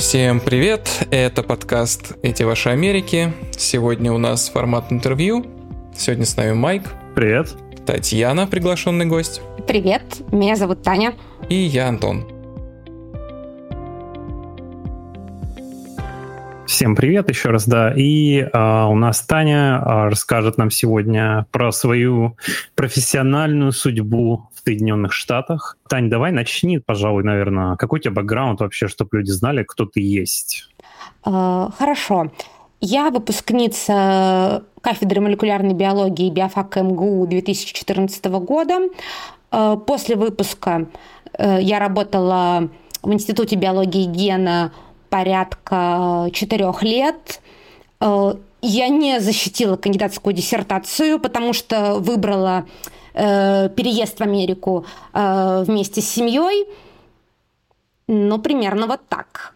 Всем привет! Это подкаст «Эти ваши Америки». Сегодня у нас формат интервью. Сегодня с нами Майк. Привет. Татьяна, приглашенный гость. Привет, меня зовут Таня. И я Антон. Всем привет еще раз, да. И а, у нас Таня а, расскажет нам сегодня про свою профессиональную судьбу в Соединенных Штатах. Тань, давай начни, пожалуй, наверное. Какой у тебя бэкграунд вообще, чтобы люди знали, кто ты есть? Uh, хорошо. Я выпускница кафедры молекулярной биологии биофак МГУ 2014 года. Uh, после выпуска uh, я работала в Институте биологии гена порядка четырех лет. Э, я не защитила кандидатскую диссертацию, потому что выбрала э, переезд в Америку э, вместе с семьей. Ну, примерно вот так.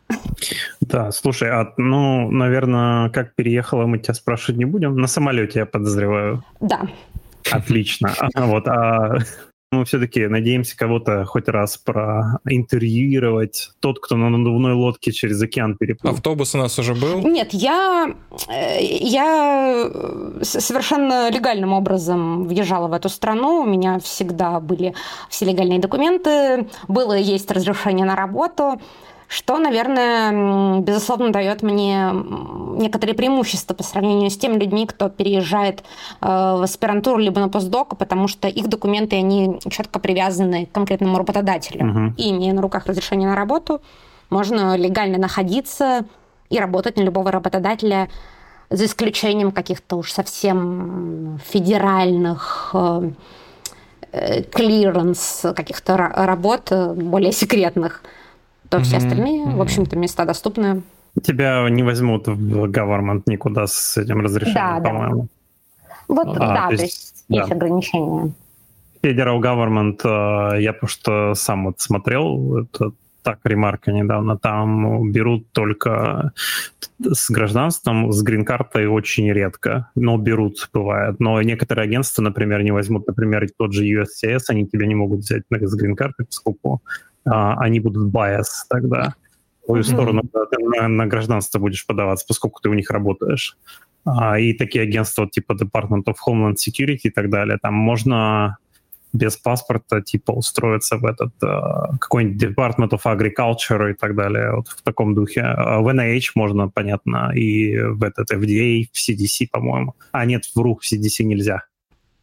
Да, слушай, а, ну, наверное, как переехала, мы тебя спрашивать не будем. На самолете, я подозреваю. Да. Отлично. А, вот, а мы все-таки надеемся кого-то хоть раз проинтервьюировать. Тот, кто на надувной лодке через океан переплыл. Автобус у нас уже был? Нет, я, э, я совершенно легальным образом въезжала в эту страну. У меня всегда были все легальные документы. Было есть разрешение на работу что, наверное, безусловно, дает мне некоторые преимущества по сравнению с теми людьми, кто переезжает э, в аспирантуру либо на постдок, потому что их документы, они четко привязаны к конкретному работодателю. Угу. И имея на руках разрешение на работу, можно легально находиться и работать на любого работодателя, за исключением каких-то уж совсем федеральных э, клиренс каких-то работ более секретных то все остальные, в общем-то, места доступны. Тебя не возьмут в government никуда с этим разрешением, да, по-моему. Да. Вот, а, да, то есть, то есть да. есть ограничения. Federal Government, э, я просто сам вот смотрел, это так ремарка недавно, там берут только с гражданством, с грин-картой очень редко, но берут, бывает. Но некоторые агентства, например, не возьмут, например, тот же USCIS, они тебя не могут взять с грин-картой, поскольку а, они будут bias тогда. В твою mm-hmm. сторону ты на, на гражданство будешь подаваться, поскольку ты у них работаешь. А, и такие агентства типа Department of Homeland Security и так далее, там можно без паспорта типа устроиться в этот uh, какой-нибудь Department of Agriculture и так далее, вот в таком духе. Uh, в NIH можно, понятно, и в этот FDA, в CDC, по-моему. А нет, в РУХ в CDC нельзя.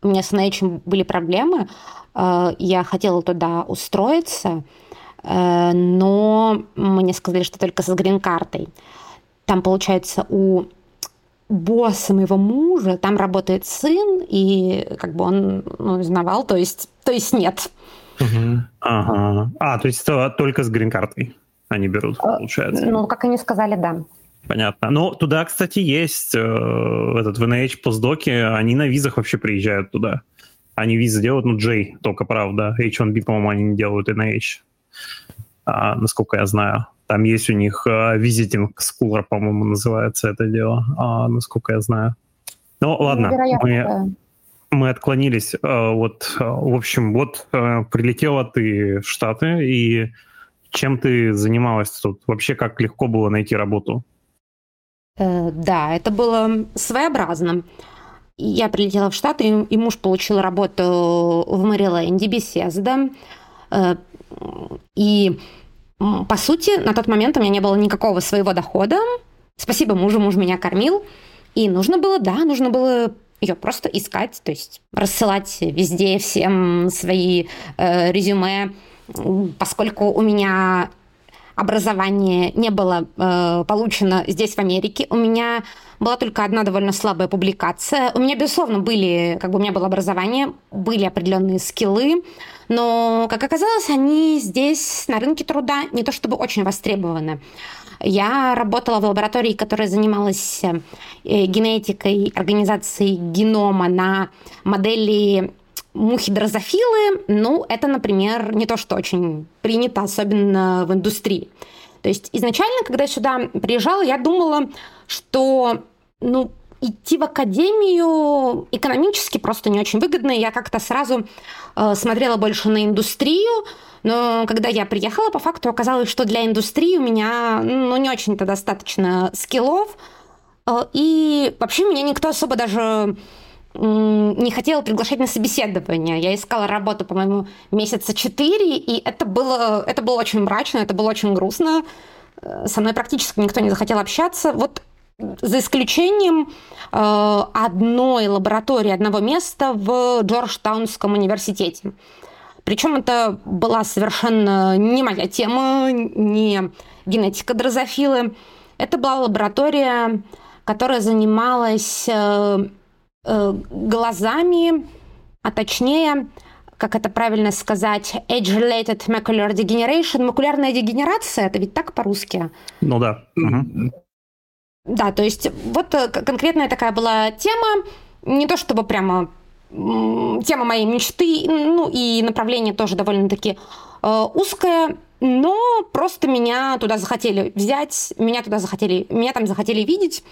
У меня с NIH были проблемы. Uh, я хотела туда устроиться, Э, но мне сказали, что только с грин-картой. Там, получается, у босса моего мужа, там работает сын, и как бы он ну, узнавал, то есть, то есть нет. Угу. Ага. А, то есть то, только с грин-картой они берут, э, получается? Ну, как они сказали, да. Понятно. Но туда, кстати, есть э, этот в NH постдоки, они на визах вообще приезжают туда. Они визы делают, ну, J только, правда. H1B, по-моему, они не делают NH а, насколько я знаю. Там есть у них визитинг uh, скула, по-моему, называется это дело, а, насколько я знаю. Ну, ладно, мы, мы отклонились. Uh, вот, uh, в общем, вот uh, прилетела ты в Штаты, и чем ты занималась тут? Вообще, как легко было найти работу? Э, да, это было своеобразно. Я прилетела в Штаты, и, муж получил работу в Мэриленде, Бесезда. Э, и, по сути, на тот момент у меня не было никакого своего дохода. Спасибо мужу, муж меня кормил. И нужно было, да, нужно было ее просто искать, то есть рассылать везде всем свои э, резюме, поскольку у меня образование не было э, получено здесь, в Америке. У меня была только одна довольно слабая публикация. У меня, безусловно, были, как бы у меня было образование, были определенные скиллы, но, как оказалось, они здесь на рынке труда не то чтобы очень востребованы. Я работала в лаборатории, которая занималась э, генетикой, организацией генома на модели мухи дрозофилы, ну, это, например, не то, что очень принято, особенно в индустрии. То есть изначально, когда я сюда приезжала, я думала, что, ну, идти в академию экономически просто не очень выгодно. Я как-то сразу э, смотрела больше на индустрию, но когда я приехала, по факту оказалось, что для индустрии у меня ну, не очень-то достаточно скиллов. Э, и вообще меня никто особо даже не хотела приглашать на собеседование. Я искала работу, по-моему, месяца четыре, и это было, это было очень мрачно, это было очень грустно. Э, со мной практически никто не захотел общаться. Вот за исключением э, одной лаборатории, одного места в Джорджтаунском университете. Причем это была совершенно не моя тема, не генетика дрозофилы. Это была лаборатория, которая занималась э, э, глазами, а точнее, как это правильно сказать, age-related macular degeneration, макулярная дегенерация, это ведь так по-русски? Ну да. Угу. Да, то есть вот э, конкретная такая была тема, не то чтобы прямо тема моей мечты, ну и направление тоже довольно-таки э, узкое, но просто меня туда захотели взять, меня туда захотели, меня там захотели видеть,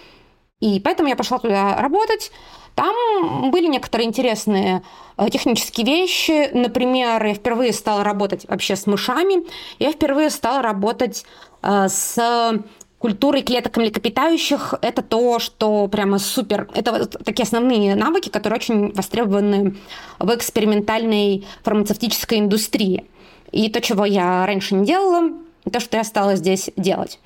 и поэтому я пошла туда работать. Там были некоторые интересные э, технические вещи. Например, я впервые стала работать вообще с мышами. Я впервые стала работать э, с культуры клеток млекопитающих – это то, что прямо супер. Это вот такие основные навыки, которые очень востребованы в экспериментальной фармацевтической индустрии. И то, чего я раньше не делала, то, что я стала здесь делать.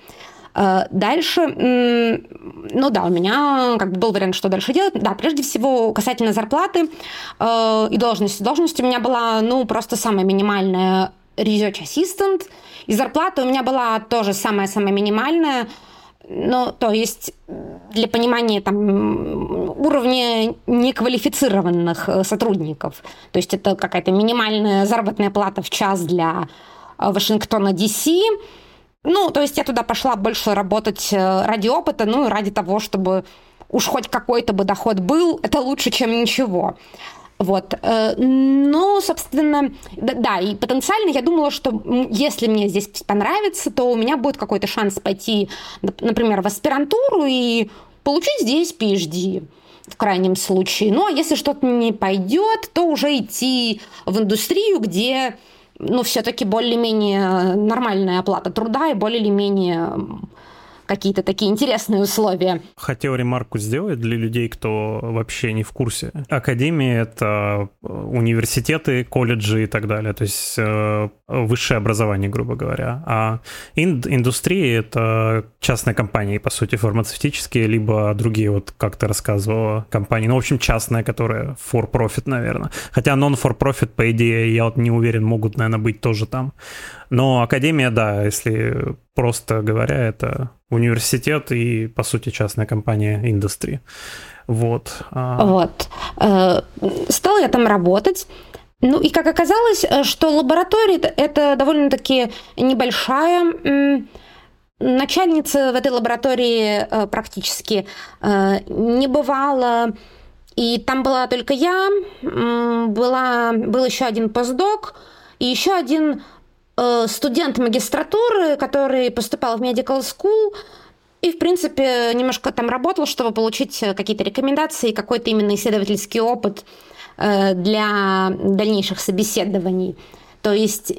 Э, дальше, ну да, у меня как бы был вариант, что дальше делать. Да, прежде всего, касательно зарплаты э, и должности. Должность у меня была, ну, просто самая минимальная research assistant – и зарплата у меня была тоже самая-самая минимальная. Ну, то есть для понимания там уровня неквалифицированных э, сотрудников. То есть это какая-то минимальная заработная плата в час для Вашингтона, Д.С. Ну, то есть я туда пошла больше работать э, ради опыта, ну, ради того, чтобы уж хоть какой-то бы доход был, это лучше, чем ничего. Вот. Э, но, собственно, да, и потенциально я думала, что если мне здесь понравится, то у меня будет какой-то шанс пойти, например, в аспирантуру и получить здесь PhD в крайнем случае. Ну, а если что-то не пойдет, то уже идти в индустрию, где ну, все-таки более-менее нормальная оплата труда и более-менее какие-то такие интересные условия. Хотел ремарку сделать для людей, кто вообще не в курсе. Академия — это э, университеты, колледжи и так далее, то есть э, высшее образование, грубо говоря. А индустрия — это частные компании, по сути, фармацевтические, либо другие, вот как ты рассказывала, компании. Ну, в общем, частные, которые for-profit, наверное. Хотя non-for-profit, по идее, я вот не уверен, могут, наверное, быть тоже там. Но академия, да, если просто говоря, это университет и, по сути, частная компания индустрии. Вот. А. Вот. Э, стала я там работать. Ну и как оказалось, э, что лаборатория это довольно-таки небольшая. Начальница в этой лаборатории э, практически не бывала. И там была только я, была, был еще один постдок, и еще один студент магистратуры, который поступал в medical school и, в принципе, немножко там работал, чтобы получить э, какие-то рекомендации, какой-то именно исследовательский опыт э, для дальнейших собеседований. То есть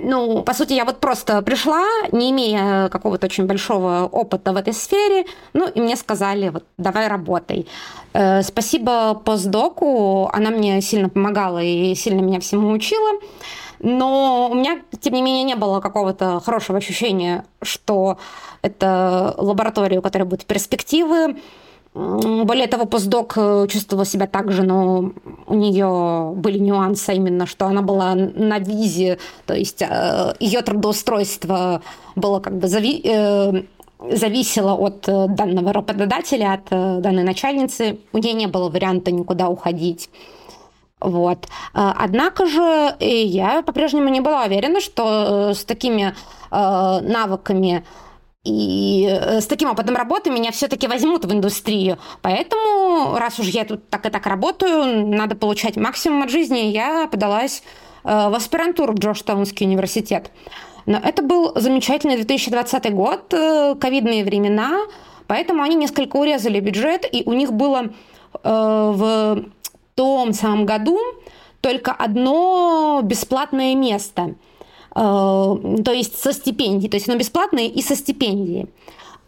ну, по сути, я вот просто пришла, не имея какого-то очень большого опыта в этой сфере, ну, и мне сказали, вот, давай работай. Э, спасибо постдоку, она мне сильно помогала и сильно меня всему учила. Но у меня, тем не менее, не было какого-то хорошего ощущения, что это лаборатория, у которой будут перспективы. Более того, постдок э, чувствовала себя так же, но у нее были нюансы именно, что она была на визе, то есть э, ее трудоустройство было как бы зави э, зависело от данного работодателя, от данной начальницы. У нее не было варианта никуда уходить. Вот. А, однако же я по-прежнему не была уверена, что э, с такими э, навыками и э, с таким опытом работы меня все-таки возьмут в индустрию. Поэтому, раз уж я тут так и так работаю, надо получать максимум от жизни, я подалась в аспирантуру в Джорджтаунский университет. Но это был замечательный 2020 год, ковидные времена, Поэтому они несколько урезали бюджет, и у них было э, в том самом году только одно бесплатное место. Э, то есть со стипендией. То есть оно бесплатное и со стипендией.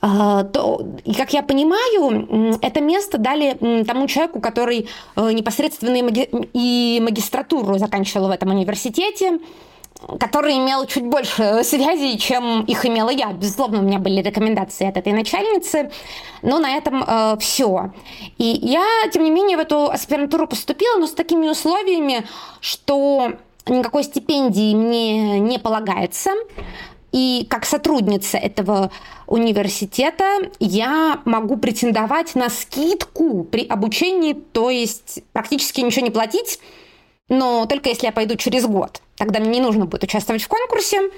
А, то, и как я понимаю, это место дали тому человеку, который э, непосредственно и магистратуру заканчивал в этом университете, который имел чуть больше связей, чем их имела я. Безусловно, у меня были рекомендации от этой начальницы, но на этом э, все. И я, тем не менее, в эту аспирантуру поступила, но с такими условиями, что никакой стипендии мне не полагается. И как сотрудница этого университета я могу претендовать на скидку при обучении, то есть практически ничего не платить, но только если я пойду через год. Тогда мне не нужно будет участвовать в конкурсе.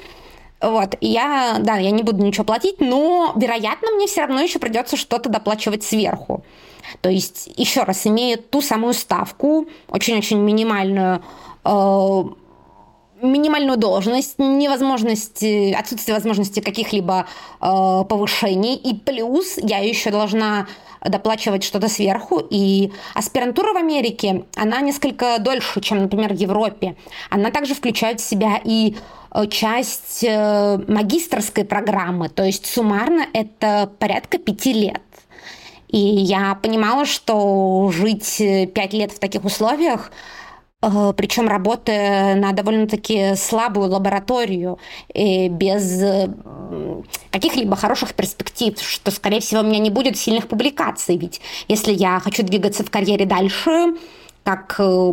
Вот, и я, да, я не буду ничего платить, но, вероятно, мне все равно еще придется что-то доплачивать сверху. То есть, еще раз, имея ту самую ставку, очень-очень минимальную, э, минимальную должность, невозможность, отсутствие возможности каких-либо э, повышений, и плюс я еще должна доплачивать что-то сверху, и аспирантура в Америке, она несколько дольше, чем, например, в Европе. Она также включает в себя и э, часть э, магистрской программы, то есть суммарно это порядка пяти лет. И я понимала, что жить э, пять лет в таких условиях – причем работая на довольно-таки слабую лабораторию, и без э, каких-либо хороших перспектив, что, скорее всего, у меня не будет сильных публикаций. Ведь если я хочу двигаться в карьере дальше, как э,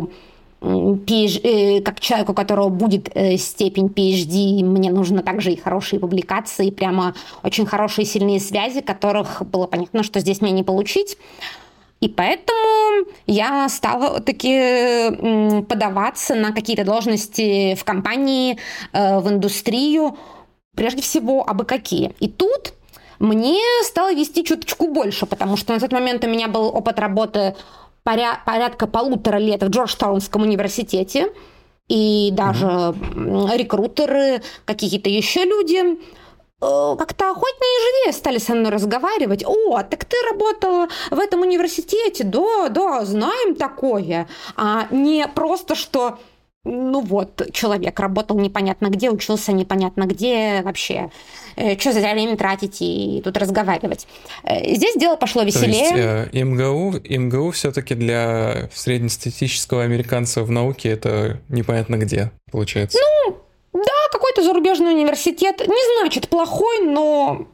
как человеку, у которого будет степень PhD, мне нужно также и хорошие публикации, прямо очень хорошие сильные связи, которых было понятно, что здесь мне не получить. И поэтому я стала таки подаваться на какие-то должности в компании, э, в индустрию, прежде всего, абы какие. И тут мне стало вести чуточку больше, потому что на тот момент у меня был опыт работы поря- порядка полутора лет в Джорджтаунском университете, и даже mm-hmm. рекрутеры, какие-то еще люди как-то охотнее и живее стали со мной разговаривать. О, так ты работала в этом университете, да, да, знаем такое. А не просто, что ну вот, человек работал непонятно где, учился непонятно где, вообще, э, что за время тратить и тут разговаривать. Э, здесь дело пошло веселее. То есть э, МГУ, МГУ все-таки для среднестатистического американца в науке это непонятно где, получается. Ну, да, какой-то зарубежный университет. Не значит плохой, но...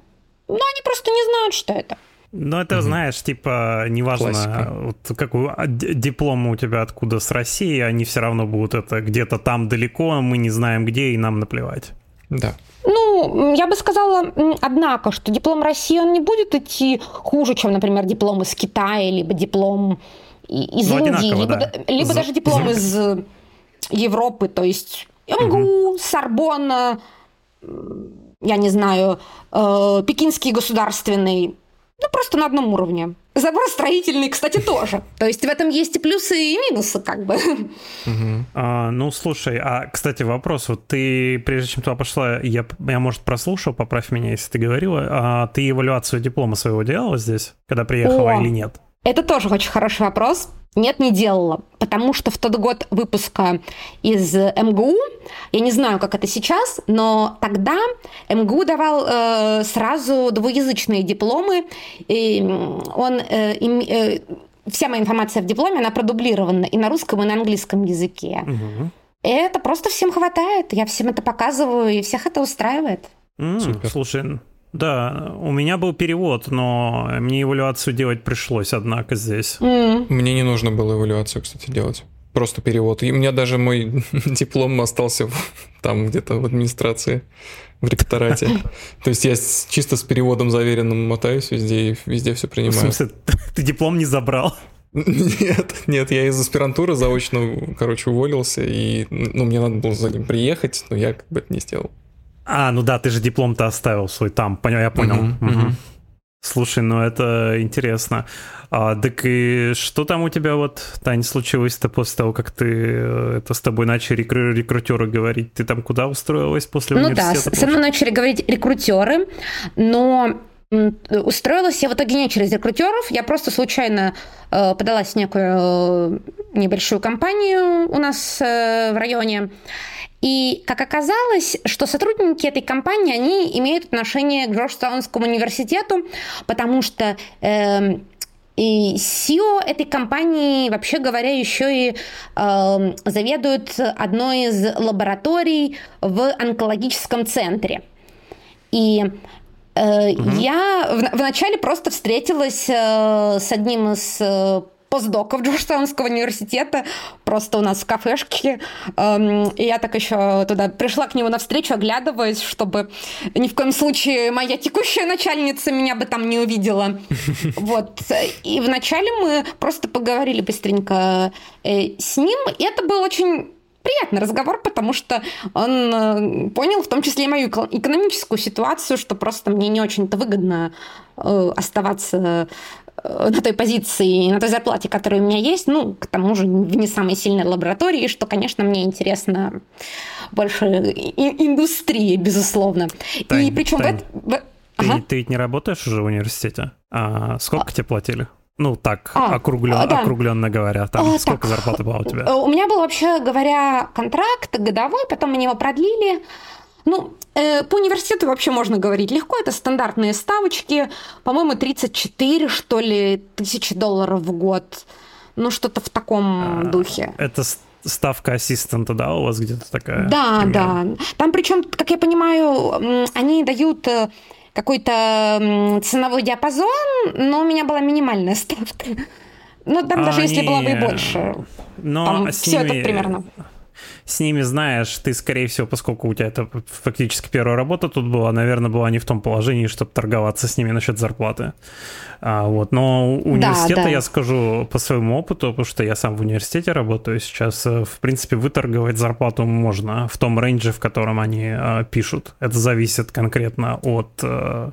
но они просто не знают, что это. Ну, это, угу. знаешь, типа, неважно, вот какой а, диплом у тебя откуда с России, они все равно будут это где-то там далеко, мы не знаем где, и нам наплевать. Да. Ну, я бы сказала, однако, что диплом России, он не будет идти хуже, чем, например, диплом из Китая, либо диплом из ну, Индии, либо, да. либо даже диплом из Европы. То есть МГУ. Сорбонна, я не знаю, э, Пекинский государственный, ну, просто на одном уровне. Забор строительный, кстати, тоже. То есть в этом есть и плюсы, и минусы, как бы. Угу. А, ну, слушай, а, кстати, вопрос. Вот ты, прежде чем туда пошла, я, я, может, прослушал, поправь меня, если ты говорила, а ты эвалюацию диплома своего делала здесь, когда приехала О, или нет? Это тоже очень хороший вопрос. Нет, не делала, потому что в тот год выпуска из МГУ, я не знаю, как это сейчас, но тогда МГУ давал э, сразу двуязычные дипломы, и он э, э, вся моя информация в дипломе, она продублирована и на русском, и на английском языке. Угу. И это просто всем хватает, я всем это показываю, и всех это устраивает. Mm, слушай, да, у меня был перевод, но мне эвалюацию делать пришлось, однако, здесь. Mm. Мне не нужно было эвалюацию, кстати, делать. Просто перевод. И у меня даже мой диплом остался там где-то в администрации, в ректорате. То есть я чисто с переводом заверенным мотаюсь везде и везде все принимаю. В смысле, ты диплом не забрал? Нет, нет, я из аспирантуры заочно, короче, уволился, и ну, мне надо было за ним приехать, но я как бы это не сделал. А, ну да, ты же диплом-то оставил свой там, понял, я понял. Uh-huh, uh-huh. Слушай, ну это интересно. А, так и что там у тебя вот, Тань, случилось-то после того, как ты э, это с тобой начали рекру- рекрутеры говорить? Ты там куда устроилась после ну университета? Ну да, со мной начали говорить рекрутеры, но устроилась я в итоге не через рекрутеров, я просто случайно э, подалась в некую э, небольшую компанию у нас э, в районе. И как оказалось, что сотрудники этой компании, они имеют отношение к Джорджтаунскому университету, потому что э, и CEO этой компании, вообще говоря, еще и э, заведует одной из лабораторий в онкологическом центре. И э, угу. я в, вначале просто встретилась э, с одним из э, постдоков Джорджтаунского университета, просто у нас в кафешке. Эм, и я так еще туда пришла к нему навстречу, оглядываясь, чтобы ни в коем случае моя текущая начальница меня бы там не увидела. Вот. И вначале мы просто поговорили быстренько э, с ним, и это был очень приятный разговор, потому что он э, понял в том числе и мою экономическую ситуацию, что просто мне не очень-то выгодно э, оставаться на той позиции, на той зарплате, которая у меня есть, ну, к тому же в не самой сильной лаборатории, что, конечно, мне интересно больше индустрии, безусловно. Тань, и причем Тань, в, в... Ты, ага. ты ведь не работаешь уже в университете? А сколько а... тебе платили? Ну, так, а, округлен, а, да. округленно говоря. Там а, сколько так. зарплаты было у тебя? У меня был, вообще говоря, контракт годовой, потом мне его продлили. Ну, э, по университету вообще можно говорить легко. Это стандартные ставочки. По-моему, 34, что ли, тысячи долларов в год. Ну, что-то в таком а, духе. Это ставка ассистента, да, у вас где-то такая? Да, примерно? да. Там причем, как я понимаю, они дают э, какой-то ценовой диапазон, но у меня была минимальная ставка. Ну, там а даже они... если была бы и больше. Но там все ними... это примерно с ними знаешь, ты, скорее всего, поскольку у тебя это фактически первая работа тут была, наверное, была не в том положении, чтобы торговаться с ними насчет зарплаты. А, вот. Но университета, да, да. я скажу по своему опыту, потому что я сам в университете работаю сейчас, э, в принципе, выторговать зарплату можно в том рейнже, в котором они а, пишут. Это зависит конкретно от а,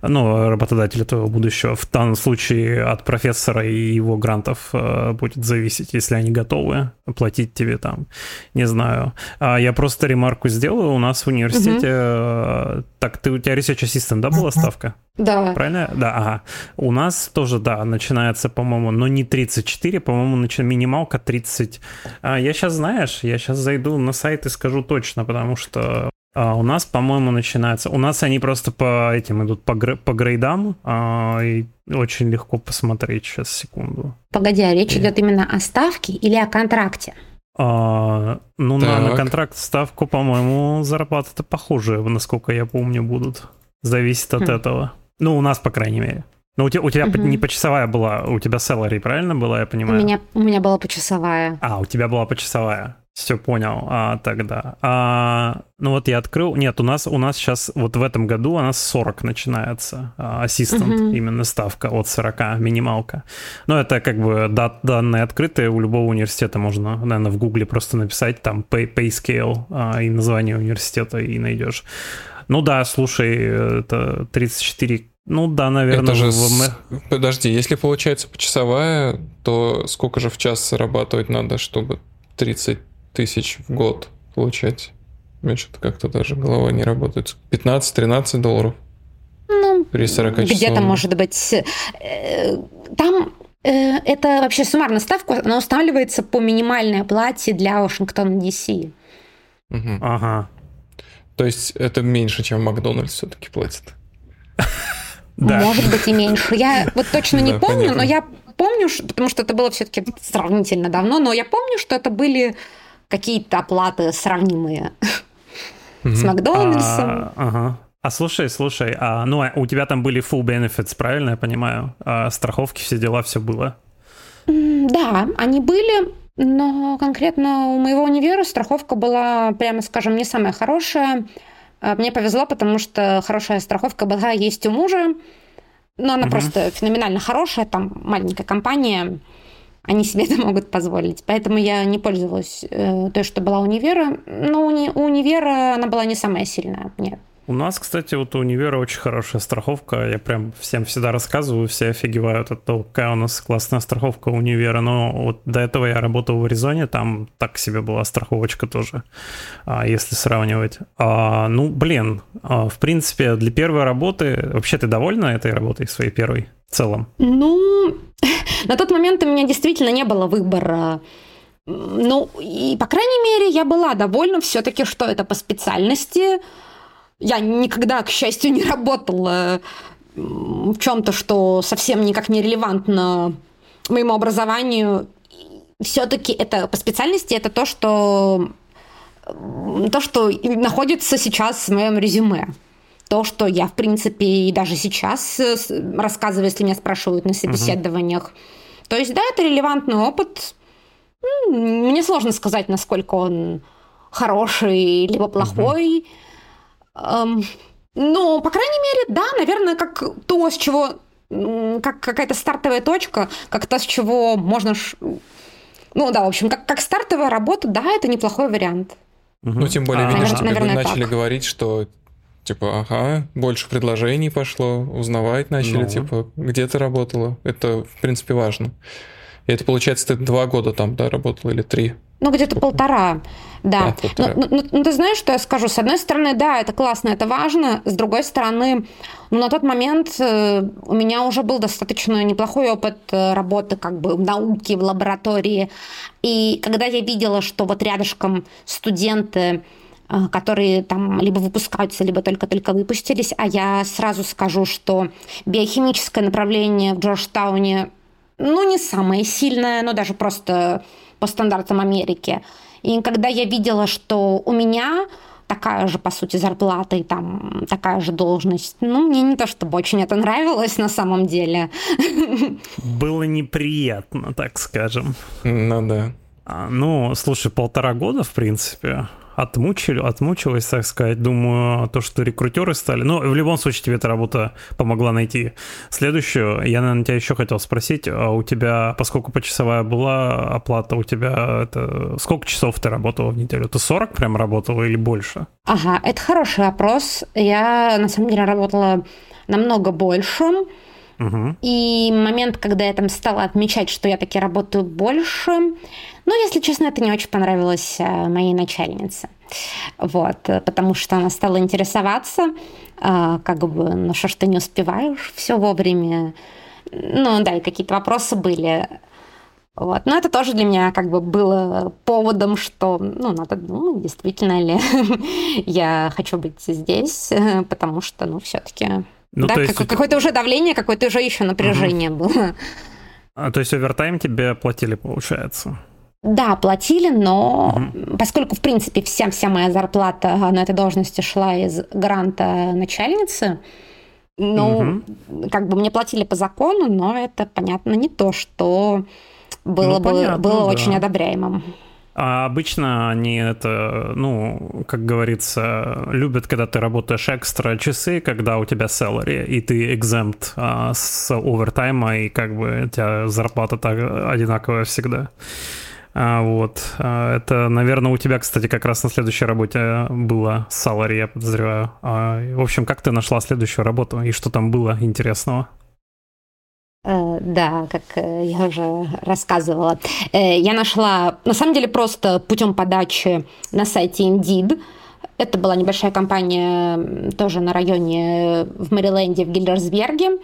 ну, работодателя твоего будущего. В данном случае от профессора и его грантов а, будет зависеть, если они готовы платить тебе там, не знаю. А я просто ремарку сделаю. У нас в университете... Угу. Так, ты, у тебя research assistant, да, была ставка? Да. Правильно? Да, ага. У нас тоже, да, начинается, по-моему, но не 34, по-моему, начи... минималка 30. А, я сейчас, знаешь, я сейчас зайду на сайт и скажу точно, потому что а, у нас, по-моему, начинается... У нас они просто по этим идут по, гр... по грейдам, а, и очень легко посмотреть. Сейчас, секунду. Погоди, а речь и... идет именно о ставке или о контракте? А, ну, на, на контракт ставку, по-моему, зарплаты-то похожие, насколько я помню, будут. Зависит от хм. этого. Ну, у нас, по крайней мере. Ну, у тебя, у тебя угу. не почасовая была, у тебя salary, правильно была, я понимаю? У меня, у меня была почасовая. А, у тебя была почасовая. Все понял. А, тогда. А, ну вот я открыл. Нет, у нас у нас сейчас вот в этом году у нас 40 начинается. Ассистент, угу. именно ставка от 40, минималка. Но это как бы дат, данные открытые. У любого университета можно, наверное, в гугле просто написать там pay, pay scale а, и название университета и найдешь. Ну да, слушай, это 34 ну да, наверное. Это же... В... Подожди, если получается почасовая, то сколько же в час зарабатывать надо, чтобы 30 тысяч в год получать? У меня что-то как-то даже голова не работает. 15-13 долларов? Ну, при 40 где-то, может быть. Э, там э, это вообще суммарная ставка, она устанавливается по минимальной оплате для Вашингтона, Д.С. Угу. Ага. То есть это меньше, чем Макдональдс все-таки платит. Да. Может быть и меньше. Я вот точно не помню, но я помню, потому что это было все-таки сравнительно давно, но я помню, что это были какие-то оплаты сравнимые с Макдональдсом. А, ага. А слушай, слушай, а, ну а у тебя там были full benefits, правильно я понимаю? А, страховки, все дела, все было? Да, они были, но конкретно у моего универа страховка была, прямо скажем, не самая хорошая. А, мне повезло, потому что хорошая страховка была есть у мужа, но она угу. просто феноменально хорошая, там маленькая компания, они себе это могут позволить. Поэтому я не пользовалась э, той, что была у универа. Но у, уни, у универа она была не самая сильная. Нет. У нас, кстати, вот у универа очень хорошая страховка. Я прям всем всегда рассказываю, все офигевают от того, какая у нас классная страховка универа. Но вот до этого я работал в Аризоне, там так себе была страховочка тоже, а, если сравнивать. А, ну, блин, а, в принципе, для первой работы... Вообще, ты довольна этой работой своей первой в целом? Ну, на тот момент у меня действительно не было выбора. Ну, и, по крайней мере, я была довольна все-таки, что это по специальности – я никогда, к счастью, не работала в чем-то, что совсем никак не релевантно моему образованию. Все-таки это по специальности это то, что то, что находится сейчас в моем резюме. То, что я, в принципе, и даже сейчас рассказываю, если меня спрашивают на собеседованиях. Угу. То есть, да, это релевантный опыт. Мне сложно сказать, насколько он хороший либо плохой. Угу. Эм, ну, по крайней мере, да, наверное, как то, с чего как какая-то стартовая точка, как то, с чего можно... Ну да, в общем, как, как стартовая работа, да, это неплохой вариант. Ну, тем более, а, видишь, наверное, тебе наверное, начали так. говорить, что типа, ага, больше предложений пошло, узнавать начали, ну. типа, где ты работала. Это, в принципе, важно. И это, получается, ты два года там, да, работала или три? Ну, где-то полтора, да. да полтора. Но, но, но ты знаешь, что я скажу? С одной стороны, да, это классно, это важно. С другой стороны, ну, на тот момент э, у меня уже был достаточно неплохой опыт э, работы как бы в науке, в лаборатории. И когда я видела, что вот рядышком студенты э, которые там либо выпускаются, либо только-только выпустились, а я сразу скажу, что биохимическое направление в Джорджтауне, ну, не самое сильное, но даже просто по стандартам Америки. И когда я видела, что у меня такая же, по сути, зарплата и там такая же должность. Ну, мне не то чтобы очень это нравилось на самом деле. Было неприятно, так скажем. Ну да. А, ну, слушай, полтора года, в принципе отмучили, отмучилась, так сказать. Думаю, то, что рекрутеры стали... Ну, в любом случае, тебе эта работа помогла найти следующую. Я, наверное, тебя еще хотел спросить, а у тебя, поскольку почасовая была оплата, у тебя это... Сколько часов ты работала в неделю? Ты 40 прям работала или больше? Ага, это хороший вопрос. Я, на самом деле, работала намного больше. Угу. И момент, когда я там стала отмечать, что я таки работаю больше, ну, если честно, это не очень понравилось э, моей начальнице. Вот, потому что она стала интересоваться, э, как бы, ну что ж ты не успеваешь все вовремя. Ну, да, и какие-то вопросы были. Вот. Но это тоже для меня как бы было поводом, что, ну, надо, ну, действительно ли я хочу быть здесь, потому что, ну, все-таки ну, да, есть... какое-то уже давление, какое-то уже еще напряжение угу. было. А, то есть овертайм тебе платили, получается? Да, платили, но угу. поскольку, в принципе, вся, вся моя зарплата на этой должности шла из гранта начальницы, ну, угу. как бы мне платили по закону, но это, понятно, не то, что было ну, бы понятно, было да. очень одобряемым. А обычно они это, ну, как говорится, любят, когда ты работаешь экстра часы, когда у тебя salary, и ты exempt а, с овертайма, и как бы у тебя зарплата так одинаковая всегда. А, вот. А, это, наверное, у тебя, кстати, как раз на следующей работе было salary, я подозреваю. А, в общем, как ты нашла следующую работу, и что там было интересного? Э, да, как э, я уже рассказывала. Э, я нашла, на самом деле, просто путем подачи на сайте Indeed. Это была небольшая компания тоже на районе в Мэриленде, в Гиллерсберге.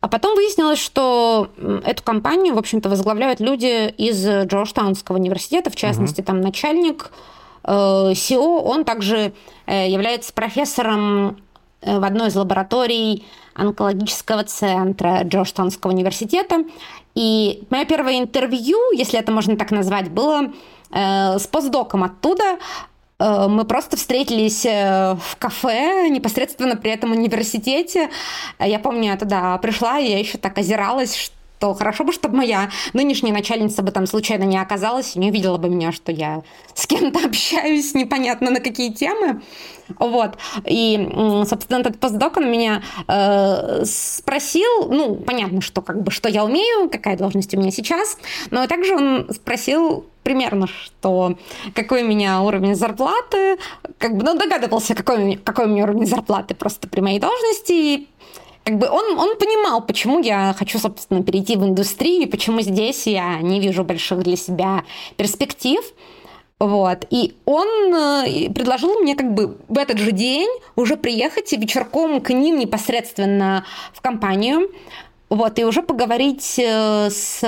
А потом выяснилось, что эту компанию, в общем-то, возглавляют люди из Джорджтаунского университета, в частности, угу. там начальник СИО, он также является профессором в одной из лабораторий онкологического центра Джорджтаунского университета. И мое первое интервью, если это можно так назвать, было э, с постдоком оттуда. Э, мы просто встретились э, в кафе, непосредственно при этом университете. Я помню, я туда пришла, я еще так озиралась, что хорошо бы, чтобы моя нынешняя начальница бы там случайно не оказалась и не увидела бы меня, что я с кем-то общаюсь непонятно на какие темы. Вот. И, собственно, этот постдок он меня э, спросил, ну, понятно, что как бы, что я умею, какая должность у меня сейчас, но также он спросил примерно, что какой у меня уровень зарплаты, как бы, ну, догадывался, какой, какой у меня уровень зарплаты просто при моей должности, и как бы он, он понимал, почему я хочу, собственно, перейти в индустрию, почему здесь я не вижу больших для себя перспектив. Вот. И он э, предложил мне как бы в этот же день уже приехать и вечерком к ним непосредственно в компанию. Вот, и уже поговорить э, с...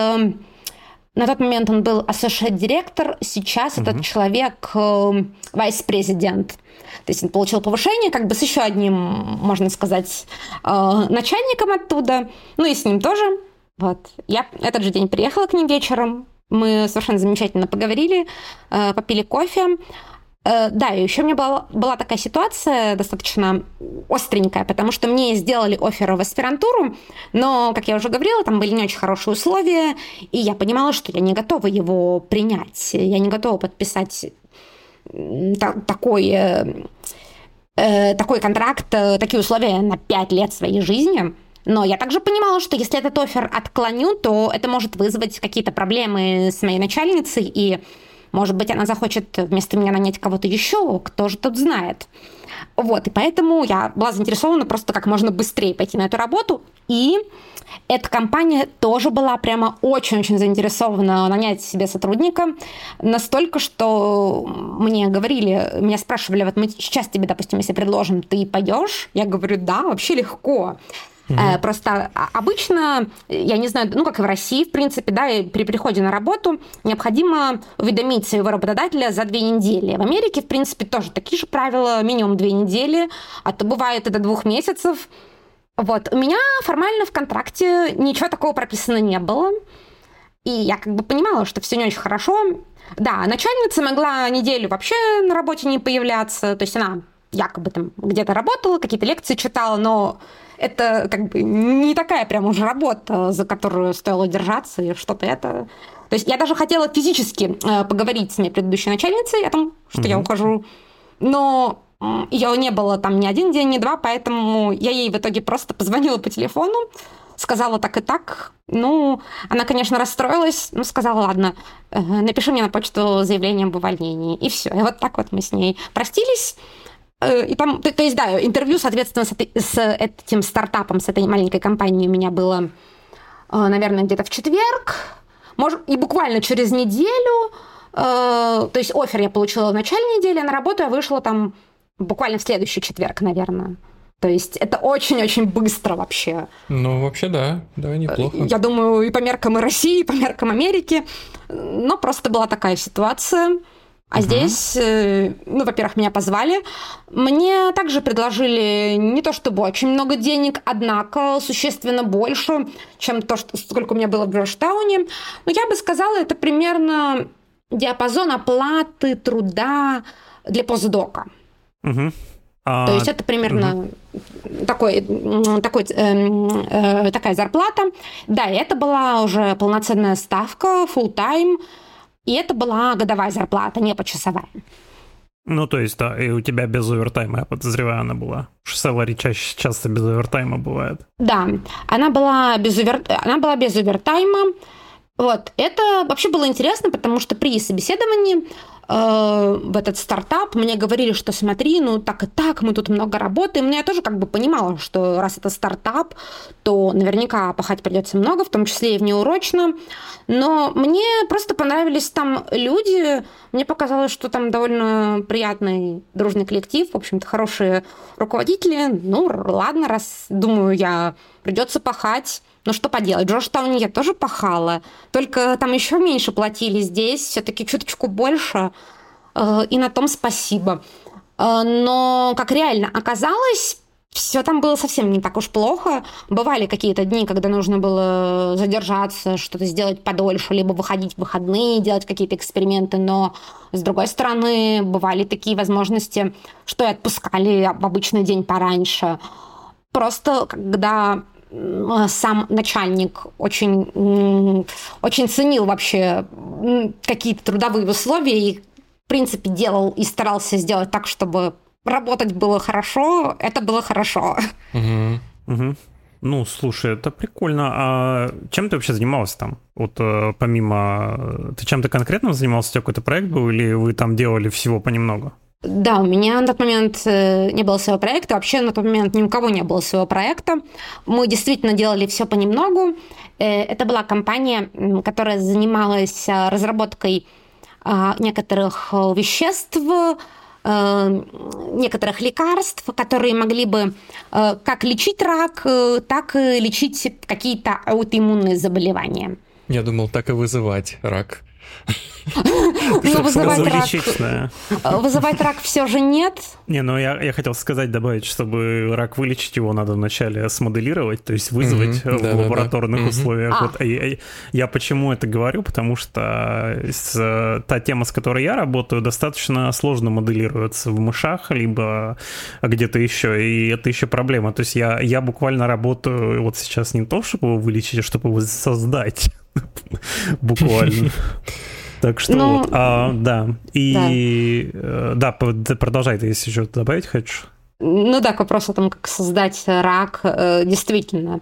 На тот момент он был associate директор, сейчас mm-hmm. этот человек э, вайс-президент. То есть он получил повышение как бы с еще одним, можно сказать, начальником оттуда. Ну и с ним тоже. Вот. Я этот же день приехала к ним вечером, мы совершенно замечательно поговорили, э, попили кофе. Э, да, и еще у меня была, была такая ситуация достаточно остренькая, потому что мне сделали офер в аспирантуру, но, как я уже говорила, там были не очень хорошие условия, и я понимала, что я не готова его принять, я не готова подписать такой, э, такой контракт, такие условия на 5 лет своей жизни. Но я также понимала, что если этот офер отклоню, то это может вызвать какие-то проблемы с моей начальницей, и, может быть, она захочет вместо меня нанять кого-то еще, кто же тут знает. Вот, и поэтому я была заинтересована просто как можно быстрее пойти на эту работу, и эта компания тоже была прямо очень-очень заинтересована нанять себе сотрудника, настолько, что мне говорили, меня спрашивали, вот мы сейчас тебе, допустим, если предложим, ты пойдешь? Я говорю, да, вообще легко. Угу. Просто обычно, я не знаю, ну как и в России, в принципе, да, при приходе на работу необходимо уведомить своего работодателя за две недели. В Америке, в принципе, тоже такие же правила, минимум две недели, а то бывает это двух месяцев. Вот, у меня формально в контракте ничего такого прописано не было. И я как бы понимала, что все не очень хорошо. Да, начальница могла неделю вообще на работе не появляться, то есть она якобы там где-то работала, какие-то лекции читала, но это как бы не такая прям уже работа, за которую стоило держаться и что-то это. То есть я даже хотела физически э, поговорить с моей предыдущей начальницей о том, что mm-hmm. я ухожу, но ее не было там ни один день, ни два, поэтому я ей в итоге просто позвонила по телефону, сказала так и так. Ну, она, конечно, расстроилась, но сказала, ладно, э, напиши мне на почту заявление об увольнении. И все. И вот так вот мы с ней простились. Э, и там, то, то есть, да, интервью, соответственно, с, с этим стартапом, с этой маленькой компанией у меня было, э, наверное, где-то в четверг. Может, и буквально через неделю, то есть офер я получила в начале недели, на работу я вышла там буквально в следующий четверг, наверное. То есть это очень-очень быстро вообще. Ну, вообще, да, да, неплохо. Я думаю, и по меркам и России, и по меркам Америки. Но просто была такая ситуация. А угу. здесь, э, ну, во-первых, меня позвали. Мне также предложили не то чтобы очень много денег, однако существенно больше, чем то, что, сколько у меня было в Джорджтауне. Но я бы сказала, это примерно диапазон оплаты труда для постдока. Угу. А... То есть это примерно угу. такой, такой, э, э, такая зарплата. Да, и это была уже полноценная ставка, full time и это была годовая зарплата, не почасовая. Ну, то есть, да, и у тебя без овертайма, я подозреваю, она была. Salary чаще часто без овертайма бывает. Да, она была без, овер... она была без овертайма. Вот, это вообще было интересно, потому что при собеседовании Э, в этот стартап, мне говорили, что смотри, ну так и так, мы тут много работаем. Но я тоже как бы понимала, что раз это стартап, то наверняка пахать придется много, в том числе и внеурочно. Но мне просто понравились там люди. Мне показалось, что там довольно приятный дружный коллектив, в общем-то, хорошие руководители. Ну, ладно, раз, думаю, я придется пахать. Ну что поделать, Джорджтауне я тоже пахала, только там еще меньше платили, здесь все-таки чуточку больше, э, и на том спасибо. Э, но, как реально оказалось, все там было совсем не так уж плохо. Бывали какие-то дни, когда нужно было задержаться, что-то сделать подольше, либо выходить в выходные, делать какие-то эксперименты, но, с другой стороны, бывали такие возможности, что и отпускали в обычный день пораньше. Просто когда сам начальник очень, очень ценил вообще какие-то трудовые условия и, в принципе, делал и старался сделать так, чтобы работать было хорошо, это было хорошо. Угу. Угу. Ну, слушай, это прикольно. А чем ты вообще занимался там? Вот э, помимо... Э, ты чем-то конкретно занимался? У тебя какой-то проект был или вы там делали всего понемногу? Да, у меня на тот момент э, не было своего проекта. Вообще на тот момент ни у кого не было своего проекта. Мы действительно делали все понемногу. Это была компания, которая занималась разработкой а, некоторых веществ, Э, некоторых лекарств, которые могли бы э, как лечить рак, э, так и лечить какие-то аутоиммунные заболевания. Я думал, так и вызывать рак. Ну, вызывать рак, вызывать рак все же нет. Не, ну я, я хотел сказать, добавить, чтобы рак вылечить его надо вначале смоделировать, то есть вызвать в да, лабораторных да, да. условиях. А. Вот, я, я почему это говорю? Потому что с, та тема, с которой я работаю, достаточно сложно моделируется в мышах, либо где-то еще, и это еще проблема. То есть я, я буквально работаю вот сейчас не то, чтобы его вылечить, а чтобы его создать. Буквально. Так что ну, вот, а, да. И да. Э, да, продолжай, ты если что добавить хочешь? Ну да, к вопросу о том, как создать рак, э, действительно,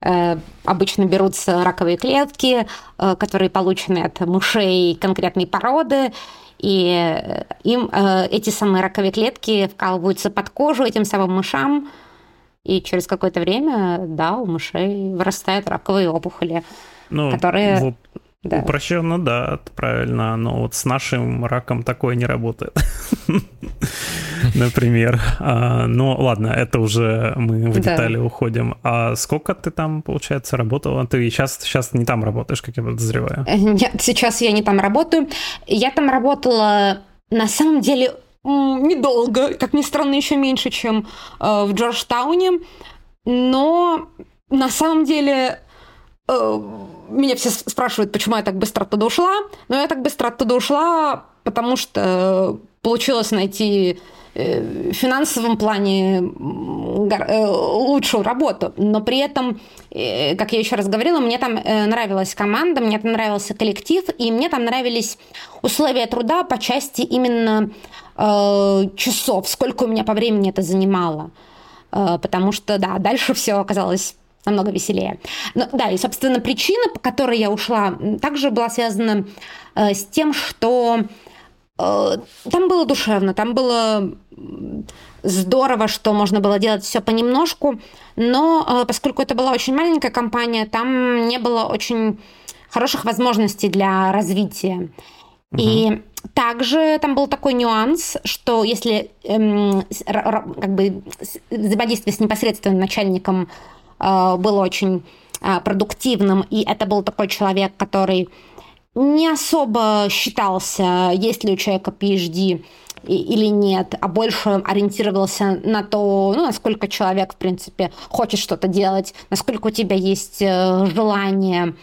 э, обычно берутся раковые клетки, которые получены от мышей конкретной породы, и им эти самые раковые клетки вкалываются под кожу этим самым мышам, и через какое-то время, да, у мышей вырастают раковые опухоли ну, которые... В... Да. Упрощенно, да, правильно, но вот с нашим раком такое не работает. Например. А, ну, ладно, это уже мы в детали уходим. А сколько ты там, получается, работала? Ты сейчас, сейчас не там работаешь, как я подозреваю? Э, нет, сейчас я не там работаю. Я там работала, на самом деле, недолго, как ни странно, еще меньше, чем э, в Джорджтауне. Но на самом деле меня все спрашивают, почему я так быстро оттуда ушла. Но я так быстро оттуда ушла, потому что получилось найти э, в финансовом плане э, лучшую работу. Но при этом, как я еще раз говорила, мне там нравилась команда, мне там нравился коллектив, и мне там нравились условия труда по части именно часов, сколько у меня по времени это занимало. Потому что, да, дальше все оказалось намного веселее. Но, да, и, собственно, причина, по которой я ушла, также была связана э, с тем, что э, там было душевно, там было здорово, что можно было делать все понемножку, но э, поскольку это была очень маленькая компания, там не было очень хороших возможностей для развития. Угу. И также там был такой нюанс, что если эм, как бы взаимодействие с непосредственным начальником был очень э, продуктивным, и это был такой человек, который не особо считался, есть ли у человека PhD или нет, а больше ориентировался на то, ну, насколько человек, в принципе, хочет что-то делать, насколько у тебя есть э, желание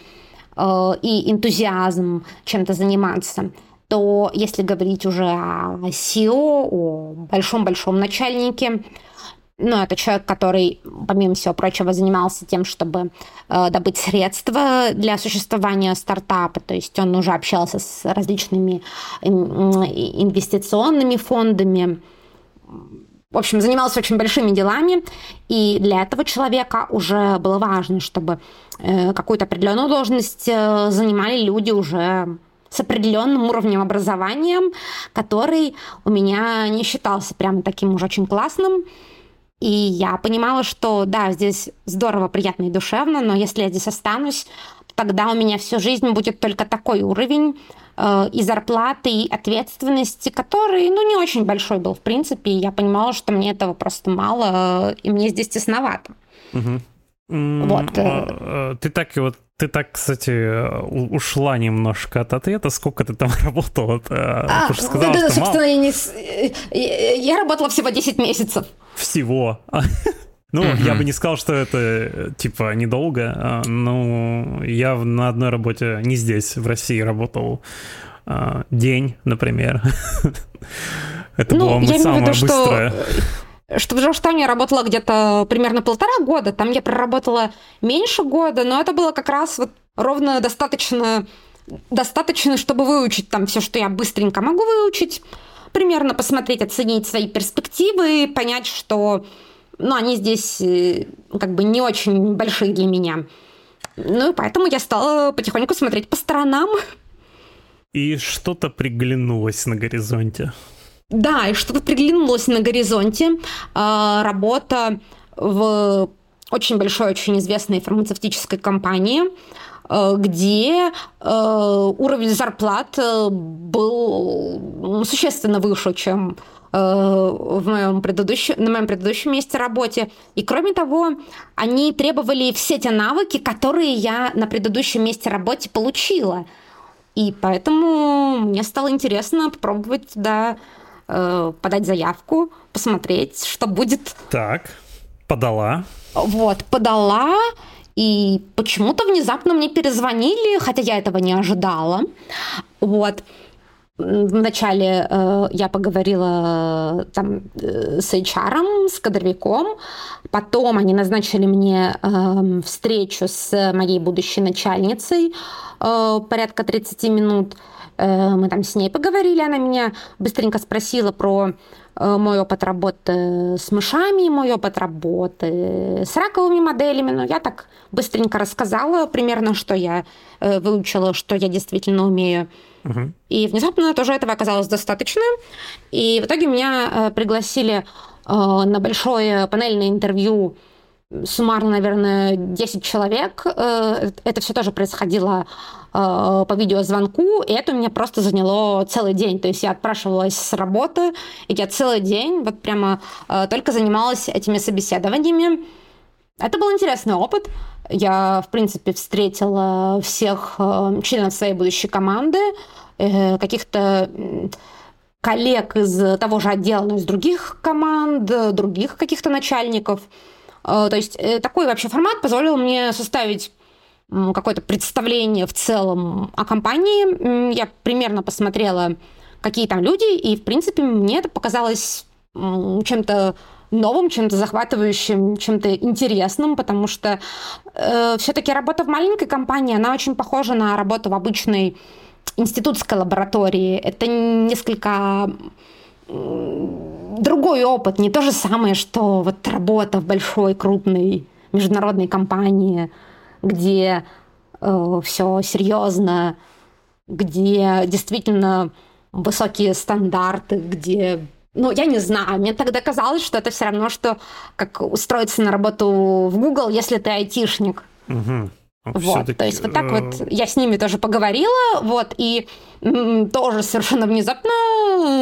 и энтузиазм чем-то заниматься. То если говорить уже о SEO, о большом-большом начальнике, ну, это человек, который, помимо всего прочего, занимался тем, чтобы э, добыть средства для существования стартапа. То есть он уже общался с различными инвестиционными фондами. В общем, занимался очень большими делами, и для этого человека уже было важно, чтобы э, какую-то определенную должность э, занимали люди уже с определенным уровнем образования, который у меня не считался прям таким уж очень классным. И я понимала, что да, здесь здорово, приятно и душевно, но если я здесь останусь, тогда у меня всю жизнь будет только такой уровень э, и зарплаты, и ответственности, который, ну, не очень большой был, в принципе, и я понимала, что мне этого просто мало, э, и мне здесь тесновато. Угу. Вот. А, э, ты так и вот ты так, кстати, ушла немножко от ответа. Сколько ты там работала? А, ты сказала, да, что собственно, мало. я, не... я работала всего 10 месяцев. Всего? Ну, я бы не сказал, что это, типа, недолго. А, ну, я на одной работе, не здесь, в России, работал а, день, например. Это ну, было самое быстрое. что в Джорджтауне я работала где-то примерно полтора года, там я проработала меньше года, но это было как раз вот ровно достаточно, достаточно, чтобы выучить там все, что я быстренько могу выучить, примерно посмотреть, оценить свои перспективы, понять, что ну, они здесь э, как бы не очень большие для меня. Ну, и поэтому я стала потихоньку смотреть по сторонам. И что-то приглянулось на горизонте. Да, и что-то приглянулось на горизонте. А, работа в очень большой, очень известной фармацевтической компании, а, где а, уровень зарплат э, был существенно выше, чем э, в моем предыдущем, на моем предыдущем месте работе. И кроме того, они требовали все те навыки, которые я на предыдущем месте работы получила. И поэтому мне стало интересно попробовать туда э, подать заявку, посмотреть, что будет. Так, подала. Вот, подала, и почему-то внезапно мне перезвонили, хотя я этого не ожидала. Вот. Вначале э, я поговорила э, там э, с HR, с кадровиком, потом они назначили мне э, встречу с моей будущей начальницей э, порядка 30 минут. Э, мы там с ней поговорили, она меня быстренько спросила про э, мой опыт работы с мышами, мой опыт работы с раковыми моделями. Но я так быстренько рассказала примерно, что я э, выучила, что я действительно умею. Угу. И внезапно тоже этого оказалось достаточно. И в итоге меня пригласили на большое панельное интервью суммарно, наверное, 10 человек. Это все тоже происходило Э, по видеозвонку, и это у меня просто заняло целый день. То есть я отпрашивалась с работы, и я целый день вот прямо э, только занималась этими собеседованиями. Это был интересный опыт. Я, в принципе, встретила всех э, членов своей будущей команды, каких-то коллег из того же отдела, но из других команд, других каких-то начальников. То есть такой вообще формат позволил мне составить какое-то представление в целом о компании. Я примерно посмотрела, какие там люди, и, в принципе, мне это показалось чем-то новым, чем-то захватывающим, чем-то интересным, потому что э, все-таки работа в маленькой компании, она очень похожа на работу в обычной институтской лаборатории. Это несколько другой опыт, не то же самое, что вот работа в большой, крупной международной компании – где э, все серьезно, где действительно высокие стандарты, где ну, я не знаю, мне тогда казалось, что это все равно, что как устроиться на работу в Google, если ты айтишник. Угу. Вот, то есть вот так вот э, я с ними тоже поговорила, вот, и тоже совершенно внезапно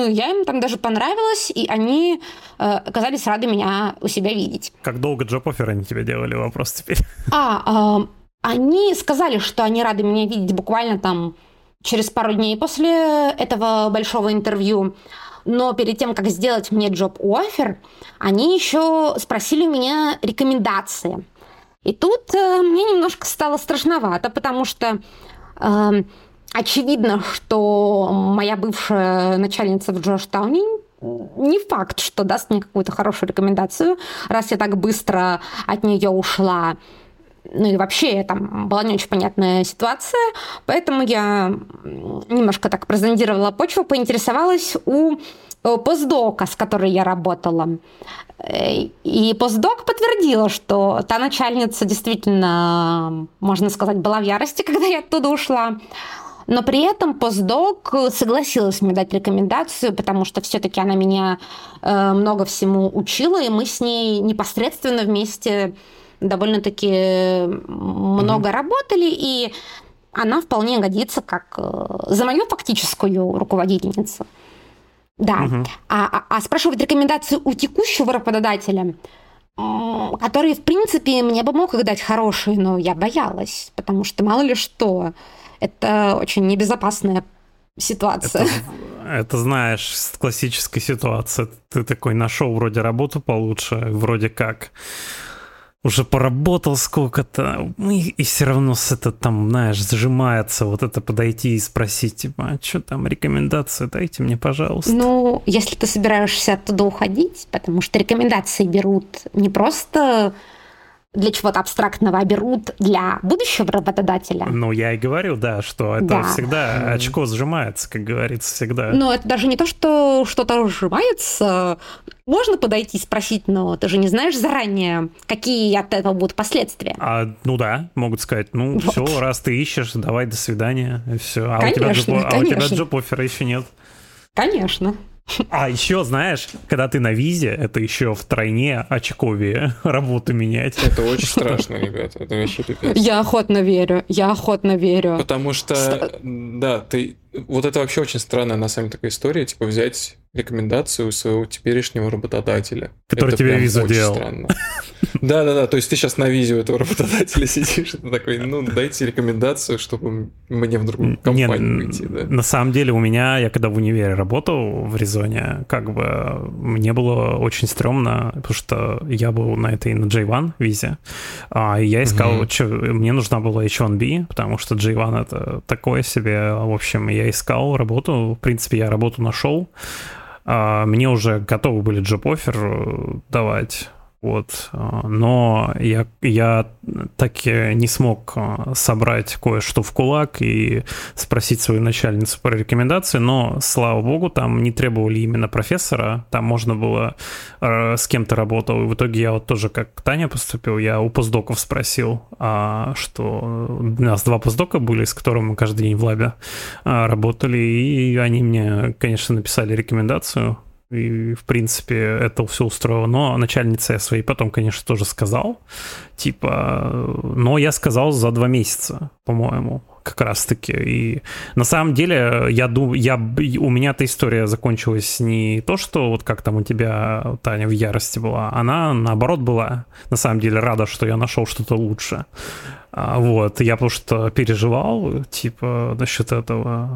я им там даже понравилась, и они э, оказались рады меня у себя видеть. Как долго джоп-оффер они тебе делали? Вопрос теперь. А, э, они сказали, что они рады меня видеть буквально там через пару дней после этого большого интервью. Но перед тем, как сделать мне джоб-оффер, они еще спросили у меня рекомендации – и тут э, мне немножко стало страшновато, потому что э, очевидно, что моя бывшая начальница в Джорджтауне не факт, что даст мне какую-то хорошую рекомендацию, раз я так быстро от нее ушла. Ну и вообще там была не очень понятная ситуация, поэтому я немножко так прозондировала почву, поинтересовалась у постдока, с которой я работала. Э, и постдок подтвердила, что та начальница действительно, можно сказать, была в ярости, когда я оттуда ушла. Но при этом постдок согласилась мне дать рекомендацию, потому что все-таки она меня э, много всему учила, и мы с ней непосредственно вместе довольно-таки много mm-hmm. работали, и она вполне годится как за мою фактическую руководительницу. Да. Угу. А, а, спрашивать рекомендации у текущего работодателя, который, в принципе, мне бы мог их дать хорошие, но я боялась, потому что мало ли что. Это очень небезопасная ситуация. Это, это знаешь, классическая ситуация. Ты такой нашел вроде работу получше, вроде как уже поработал сколько-то, и, и все равно с это там, знаешь, сжимается вот это подойти и спросить, типа, а что там, рекомендации дайте мне, пожалуйста. Ну, если ты собираешься оттуда уходить, потому что рекомендации берут не просто для чего-то абстрактного, а берут для будущего работодателя. Ну, я и говорю, да, что это да. всегда очко сжимается, как говорится, всегда. Но это даже не то, что что-то сжимается. Можно подойти и спросить, но ты же не знаешь заранее, какие от этого будут последствия. А, ну да, могут сказать, ну вот. все, раз ты ищешь, давай, до свидания, и все. А, конечно, у, тебя джоб, а у тебя джоб-оффера еще нет. Конечно. А еще, знаешь, когда ты на визе, это еще втройне очковее работу менять. Это очень страшно, ребята. Это вообще пипец. Я охотно верю. Я охотно верю. Потому что, да, ты... Вот это вообще очень странная, на самом деле, такая история, типа взять рекомендацию своего теперешнего работодателя. Который это тебе визу делал. Странно. Да, да, да. То есть ты сейчас на визе у этого работодателя сидишь, и ты такой, ну, дайте рекомендацию, чтобы мне в другую компанию выйти. Да. На самом деле у меня, я когда в универе работал в Резоне, как бы мне было очень стрёмно, потому что я был на этой, на J1 визе, а я искал, угу. что, мне нужна была H1B, потому что J1 это такое себе, в общем, я искал работу, в принципе, я работу нашел, мне уже готовы были джоп-оффер э, давать. Вот. А, но я, я так и не смог а, собрать кое-что в кулак и спросить свою начальницу про рекомендации, но, слава богу, там не требовали именно профессора, там можно было э, с кем-то работал, и в итоге я вот тоже как Таня поступил, я у постдоков спросил, а, что у нас два постдока были, с которыми мы каждый день в лабе а, работали, и они мне, конечно, написали рекомендацию, и, в принципе, это все устроило. Но начальнице я своей потом, конечно, тоже сказал. Типа, но я сказал за два месяца, по-моему, как раз-таки. И на самом деле, я думаю, я, у меня эта история закончилась не то, что вот как там у тебя, Таня, в ярости была. Она, наоборот, была, на самом деле, рада, что я нашел что-то лучше. А, вот, я потому что переживал, типа, насчет этого.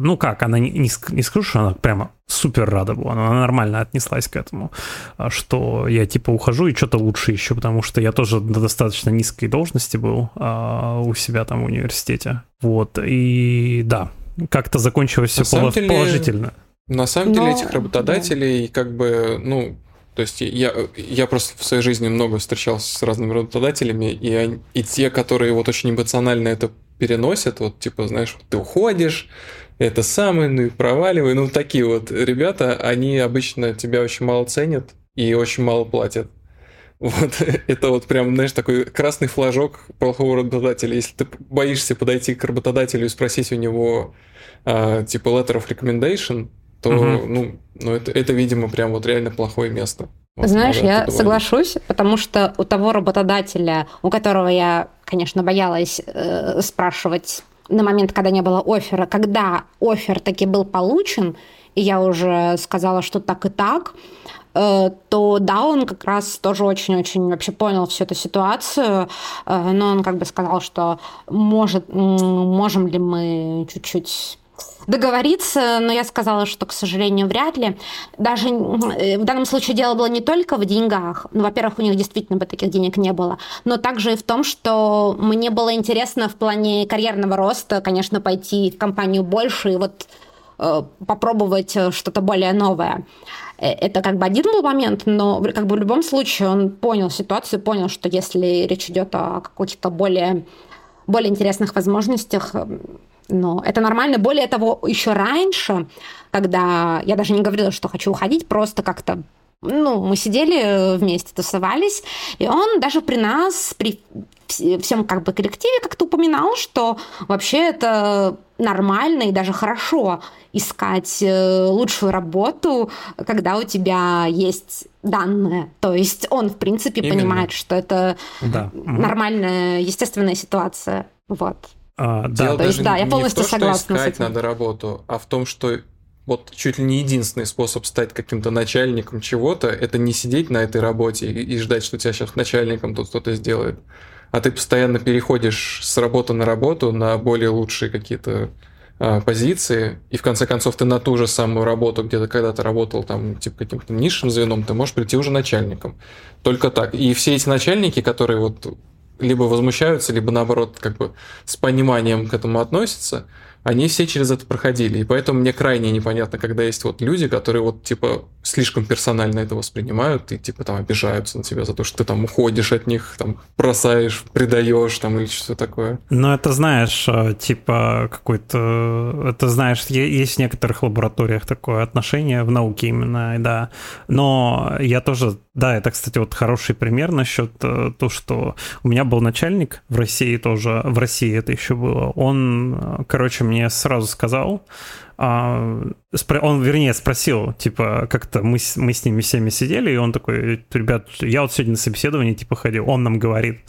Ну как, она не, не, не скажу, что она прямо супер рада была, она нормально отнеслась к этому, а, что я, типа, ухожу и что-то лучше еще, потому что я тоже на достаточно низкой должности был а, у себя там в университете. Вот, и да, как-то закончилось все положительно. На самом деле этих работодателей, да. как бы, ну, то есть я, я просто в своей жизни много встречался с разными работодателями, и, они, и те, которые вот очень эмоционально это переносят, вот типа, знаешь, ты уходишь, это самое, ну и проваливай, ну такие вот ребята, они обычно тебя очень мало ценят и очень мало платят. Вот это вот прям, знаешь, такой красный флажок плохого работодателя. Если ты боишься подойти к работодателю и спросить у него а, типа letter of recommendation, то, угу. ну, ну это, это, видимо, прям вот реально плохое место. Вот, Знаешь, я соглашусь, потому что у того работодателя, у которого я, конечно, боялась э, спрашивать на момент, когда не было оффера, когда офер таки был получен, и я уже сказала, что так и так, э, то да, он как раз тоже очень-очень вообще понял всю эту ситуацию, э, но он как бы сказал, что может, можем ли мы чуть-чуть договориться, но я сказала, что, к сожалению, вряд ли. Даже э, в данном случае дело было не только в деньгах. Ну, во-первых, у них действительно бы таких денег не было, но также и в том, что мне было интересно в плане карьерного роста, конечно, пойти в компанию больше и вот э, попробовать э, что-то более новое. Это как бы один был момент, но как бы в любом случае он понял ситуацию, понял, что если речь идет о каких-то более, более интересных возможностях, но это нормально. Более того, еще раньше, когда я даже не говорила, что хочу уходить, просто как-то ну, мы сидели вместе, тусовались, и он даже при нас, при всем как бы коллективе как-то упоминал, что вообще это нормально и даже хорошо искать э, лучшую работу, когда у тебя есть данные. То есть он, в принципе, Именно. понимает, что это да. нормальная, естественная ситуация. Вот. А, да, Дело то есть, да, я полностью не в то, согласна что искать с этим. надо работу, а в том, что вот чуть ли не единственный способ стать каким-то начальником чего-то, это не сидеть на этой работе и, и ждать, что тебя сейчас начальником тут кто-то сделает, а ты постоянно переходишь с работы на работу на более лучшие какие-то э, позиции, и в конце концов ты на ту же самую работу, где ты когда-то работал там типа каким-то низшим звеном, ты можешь прийти уже начальником. Только так. И все эти начальники, которые вот либо возмущаются, либо наоборот как бы с пониманием к этому относятся, они все через это проходили. И поэтому мне крайне непонятно, когда есть вот люди, которые вот типа слишком персонально это воспринимают и типа там обижаются на тебя за то, что ты там уходишь от них, там бросаешь, предаешь там или что-то такое. Ну это знаешь, э, типа какой-то, это знаешь, есть в некоторых лабораториях такое отношение в науке именно, да. Но я тоже, да, это, кстати, вот хороший пример насчет э, того, что у меня был начальник в России тоже, в России это еще было. Он, э, короче, мне сразу сказал, а, он, вернее, спросил, типа, как-то мы, мы с ними всеми сидели, и он такой, ребят, я вот сегодня на собеседование, типа, ходил, он нам говорит,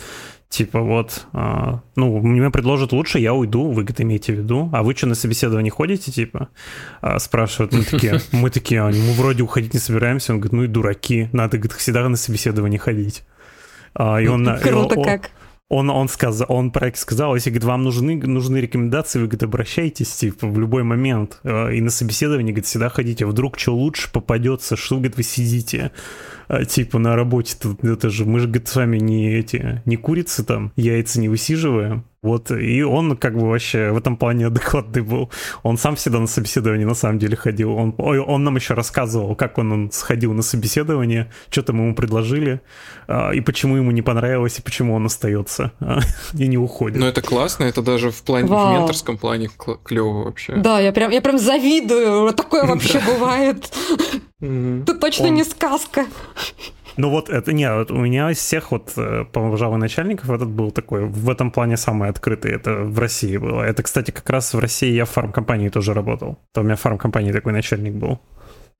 типа, вот, а, ну, мне предложат лучше, я уйду, вы, говорит, имеете в виду, а вы что, на собеседование ходите, типа, а, спрашивают, мы такие, мы такие, «А, мы вроде уходить не собираемся, он говорит, ну и дураки, надо, говорит, всегда на собеседование ходить. А, и он, Круто и он, как он, он, сказал, он проект сказал, если говорит, вам нужны, нужны рекомендации, вы говорит, обращайтесь типа, в любой момент. Э, и на собеседование говорит, всегда ходите. Вдруг что лучше попадется, что говорит, вы сидите э, типа на работе. Это же мы же говорит, с вами не эти не курицы там, яйца не высиживаем. Вот, и он как бы вообще в этом плане адекватный был. Он сам всегда на собеседование на самом деле ходил. Он, он нам еще рассказывал, как он, он сходил на собеседование, что там ему предложили, а, и почему ему не понравилось, и почему он остается а, и не уходит. Ну, это классно, это даже в плане, Вау. в менторском плане клево вообще. Да, я прям, я прям завидую, такое вообще бывает. Это точно не сказка. Ну вот это, не, вот у меня из всех вот, э, пожалуй, начальников этот был такой, в этом плане самый открытый, это в России было. Это, кстати, как раз в России я в фармкомпании тоже работал. То у меня в фармкомпании такой начальник был.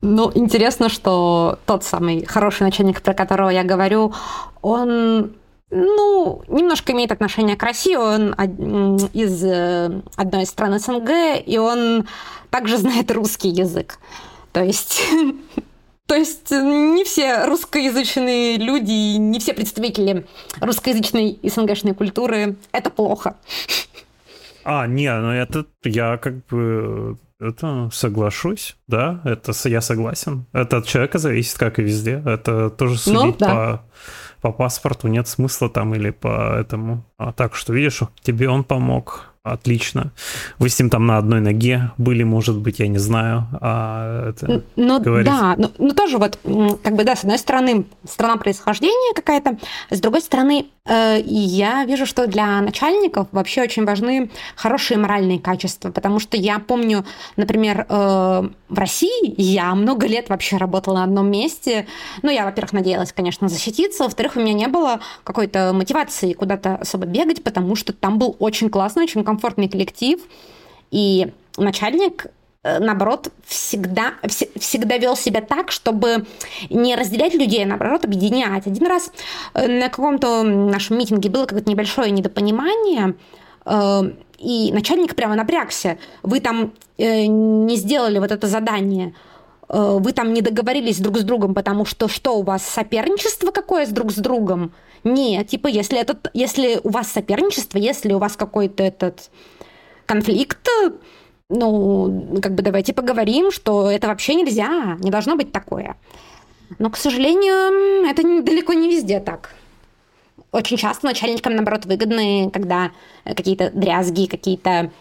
Ну, интересно, что тот самый хороший начальник, про которого я говорю, он ну, немножко имеет отношение к России, он из э, одной из стран СНГ, и он также знает русский язык. То есть То есть э, не все русскоязычные люди, не все представители русскоязычной и СНГшной культуры – это плохо. А, не, ну это я как бы это соглашусь, да, это я согласен. Это от человека зависит, как и везде. Это тоже ну судить ну, да. по, по паспорту нет смысла там или по этому. А так что, видишь, тебе он помог отлично. Вы с ним там на одной ноге были, может быть, я не знаю. А это ну говорить... да, но, но тоже вот, как бы, да, с одной стороны, страна происхождения какая-то, с другой стороны, э, я вижу, что для начальников вообще очень важны хорошие моральные качества, потому что я помню, например, э, в России я много лет вообще работала на одном месте. Ну, я, во-первых, надеялась, конечно, защититься, во-вторых, у меня не было какой-то мотивации куда-то особо бегать, потому что там был очень классный, очень комфортный коллектив, и начальник наоборот, всегда, всегда вел себя так, чтобы не разделять людей, а наоборот, объединять. Один раз э, на каком-то нашем митинге было какое-то небольшое недопонимание, э, и начальник прямо напрягся. Вы там не сделали вот это задание, вы там не договорились друг с другом, потому что что у вас соперничество какое с друг с другом? Нет, типа, если, этот, если у вас соперничество, если у вас какой-то этот конфликт, ну, как бы давайте поговорим, что это вообще нельзя, не должно быть такое. Но, к сожалению, это далеко не везде так. Очень часто начальникам, наоборот, выгодны, когда какие-то дрязги, какие-то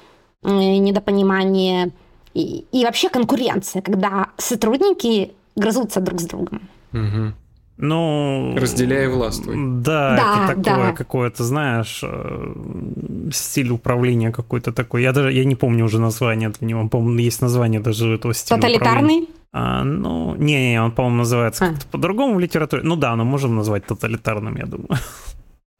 недопонимания и, и вообще конкуренция, когда сотрудники грызутся друг с другом. Угу. Ну... Разделяй и властвуй. Да, да это такое да. какое-то, знаешь, э, стиль управления какой-то такой. Я даже, я не помню уже название для него. По-моему, есть название даже этого стиля Тоталитарный? А, ну, не-не, он, по-моему, называется а. как-то по-другому в литературе. Ну да, но можем назвать тоталитарным, я думаю.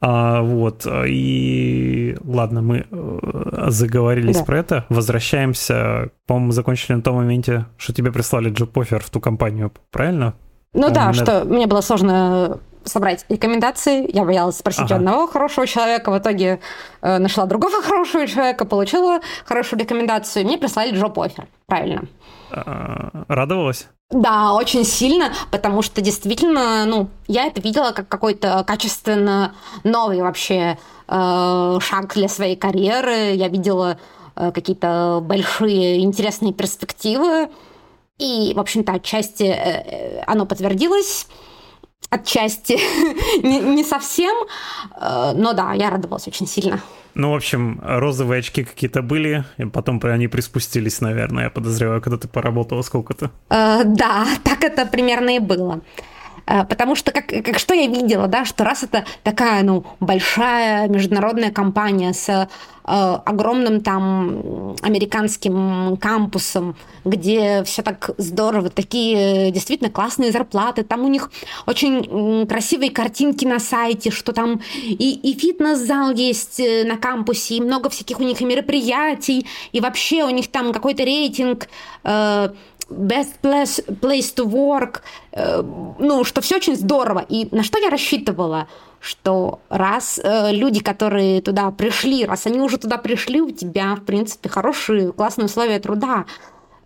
А, вот, и ладно, мы э, заговорились да. про это. Возвращаемся. По-моему, закончили на том моменте, что тебе прислали джоп-офер в ту компанию, правильно? Ну да, что мне было сложно собрать рекомендации. Я боялась спросить ага. одного хорошего человека. В итоге э, нашла другого хорошего человека, получила хорошую рекомендацию. И мне прислали джоп-офер. Правильно. А, радовалась? Да, очень сильно, потому что действительно, ну, я это видела как какой-то качественно новый вообще э, шаг для своей карьеры. Я видела э, какие-то большие интересные перспективы. И, в общем-то, отчасти э, оно подтвердилось, отчасти не, не совсем, но да, я радовалась очень сильно. Ну, в общем, розовые очки какие-то были, и потом они приспустились, наверное, я подозреваю, когда ты поработала сколько-то. Э, да, так это примерно и было. Э, потому что, как, как что я видела, да, что раз это такая, ну, большая международная компания с э, огромным там американским кампусом, где все так здорово, такие действительно классные зарплаты, там у них очень красивые картинки на сайте, что там и, и фитнес-зал есть э, на кампусе, и много всяких у них и мероприятий, и вообще у них там какой-то рейтинг э, best place, place to work, э, ну, что все очень здорово. И на что я рассчитывала? Что раз э, люди, которые туда пришли, раз они уже туда пришли, у тебя, в принципе, хорошие, классные условия труда.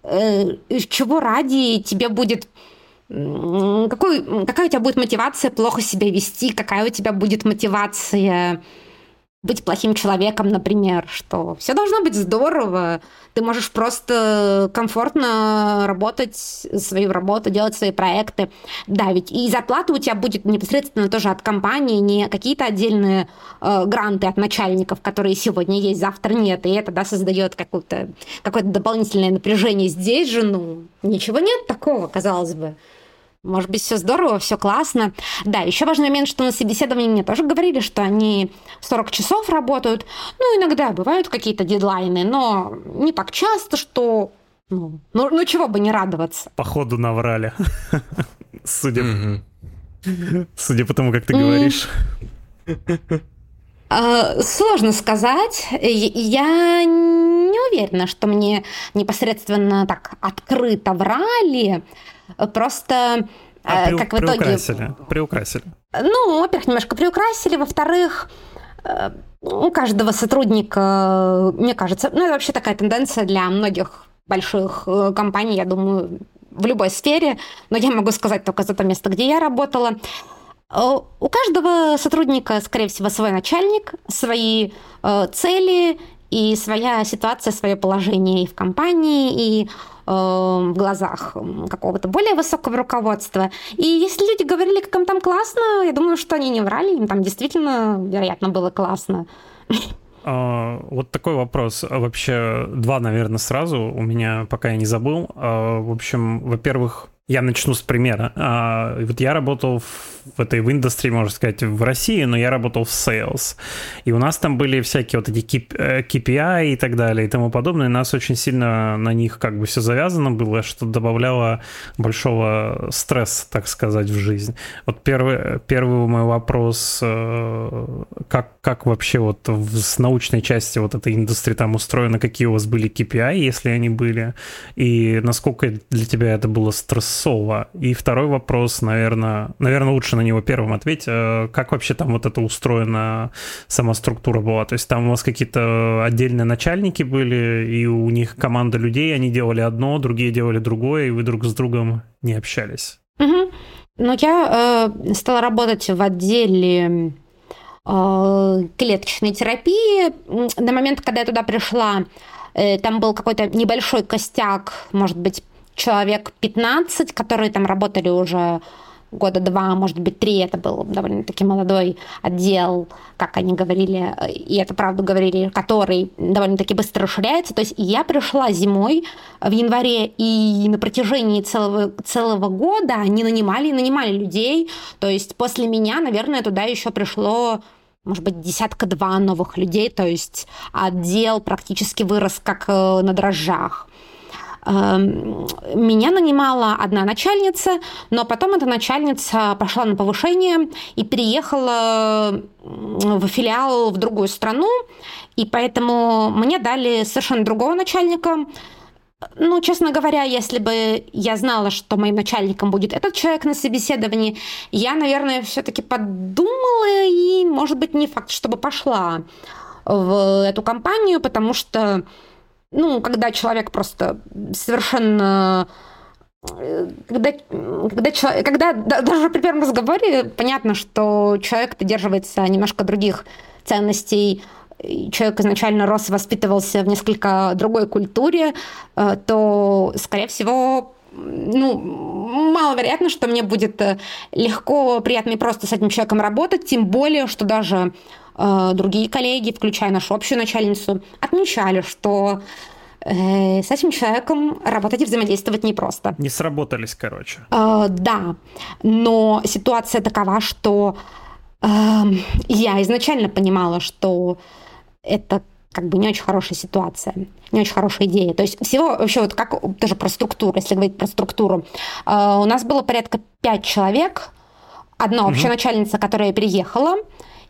Э, чего ради тебе будет какой, какая у тебя будет мотивация плохо себя вести, какая у тебя будет мотивация быть плохим человеком, например, что все должно быть здорово, ты можешь просто комфортно работать свою работу, делать свои проекты. Да, ведь и зарплата у тебя будет непосредственно тоже от компании, не какие-то отдельные э, гранты от начальников, которые сегодня есть, завтра нет, и это да, создает какое-то какое дополнительное напряжение. Здесь же, ну, ничего нет такого, казалось бы. Может быть, все здорово, все классно. Да, еще важный момент, что на собеседовании мне тоже говорили, что они 40 часов работают. Ну, иногда бывают какие-то дедлайны, но не так часто, что... Ну, ну, ну чего бы не радоваться. Походу наврали. Судя... Судя по тому, как ты говоришь. А, сложно сказать. Я не уверена, что мне непосредственно так открыто врали. Просто а, э, как в итоге... Приукрасили. приукрасили. Ну, во-первых, немножко приукрасили, во-вторых, э, у каждого сотрудника, мне кажется, ну, это вообще такая тенденция для многих больших э, компаний, я думаю, в любой сфере, но я могу сказать только за то место, где я работала. У каждого сотрудника, скорее всего, свой начальник, свои цели и своя ситуация, свое положение и в компании, и в глазах какого-то более высокого руководства. И если люди говорили, как им там классно, я думаю, что они не врали, им там действительно, вероятно, было классно. А, вот такой вопрос. Вообще, два, наверное, сразу у меня, пока я не забыл. А, в общем, во-первых, я начну с примера. А, вот я работал в этой в индустрии, можно сказать, в России, но я работал в sales. И у нас там были всякие вот эти KPI э, и так далее и тому подобное. И нас очень сильно на них как бы все завязано было, что добавляло большого стресса, так сказать, в жизнь. Вот первый, первый мой вопрос, э, как, как вообще вот в, с научной части вот этой индустрии там устроено, какие у вас были KPI, если они были, и насколько для тебя это было стрессово. И второй вопрос, наверное, наверное, лучше на него первым ответить. Э, как вообще там вот это устроена сама структура была? То есть там у вас какие-то отдельные начальники были, и у них команда людей, они делали одно, другие делали другое, и вы друг с другом не общались? Угу. Ну, я э, стала работать в отделе э, клеточной терапии. На момент, когда я туда пришла, э, там был какой-то небольшой костяк, может быть, человек 15, которые там работали уже года два, может быть, три, это был довольно-таки молодой отдел, как они говорили, и это правду говорили, который довольно-таки быстро расширяется. То есть я пришла зимой в январе, и на протяжении целого, целого года они нанимали и нанимали людей. То есть после меня, наверное, туда еще пришло может быть, десятка-два новых людей, то есть отдел практически вырос как э, на дрожжах. Эм, меня нанимала одна начальница, но потом эта начальница пошла на повышение и переехала в филиал в другую страну, и поэтому мне дали совершенно другого начальника. Ну, честно говоря, если бы я знала, что моим начальником будет этот человек на собеседовании, я, наверное, все-таки подумала и, может быть, не факт, чтобы пошла в эту компанию, потому что ну, когда человек просто совершенно э, когда, когда, человек, когда даже при первом разговоре понятно, что человек придерживается немножко других ценностей, человек изначально рос, воспитывался в несколько другой культуре, э, то, скорее всего, ну, маловероятно, что мне будет э, легко, приятно и просто с этим человеком работать, тем более, что даже другие коллеги, включая нашу общую начальницу, отмечали, что э, с этим человеком работать и взаимодействовать непросто. Не сработались, короче. Э, да, но ситуация такова, что э, я изначально понимала, что это как бы не очень хорошая ситуация, не очень хорошая идея. То есть всего вообще вот как тоже про структуру, если говорить про структуру, э, у нас было порядка пять человек, одна угу. общая начальница, которая переехала,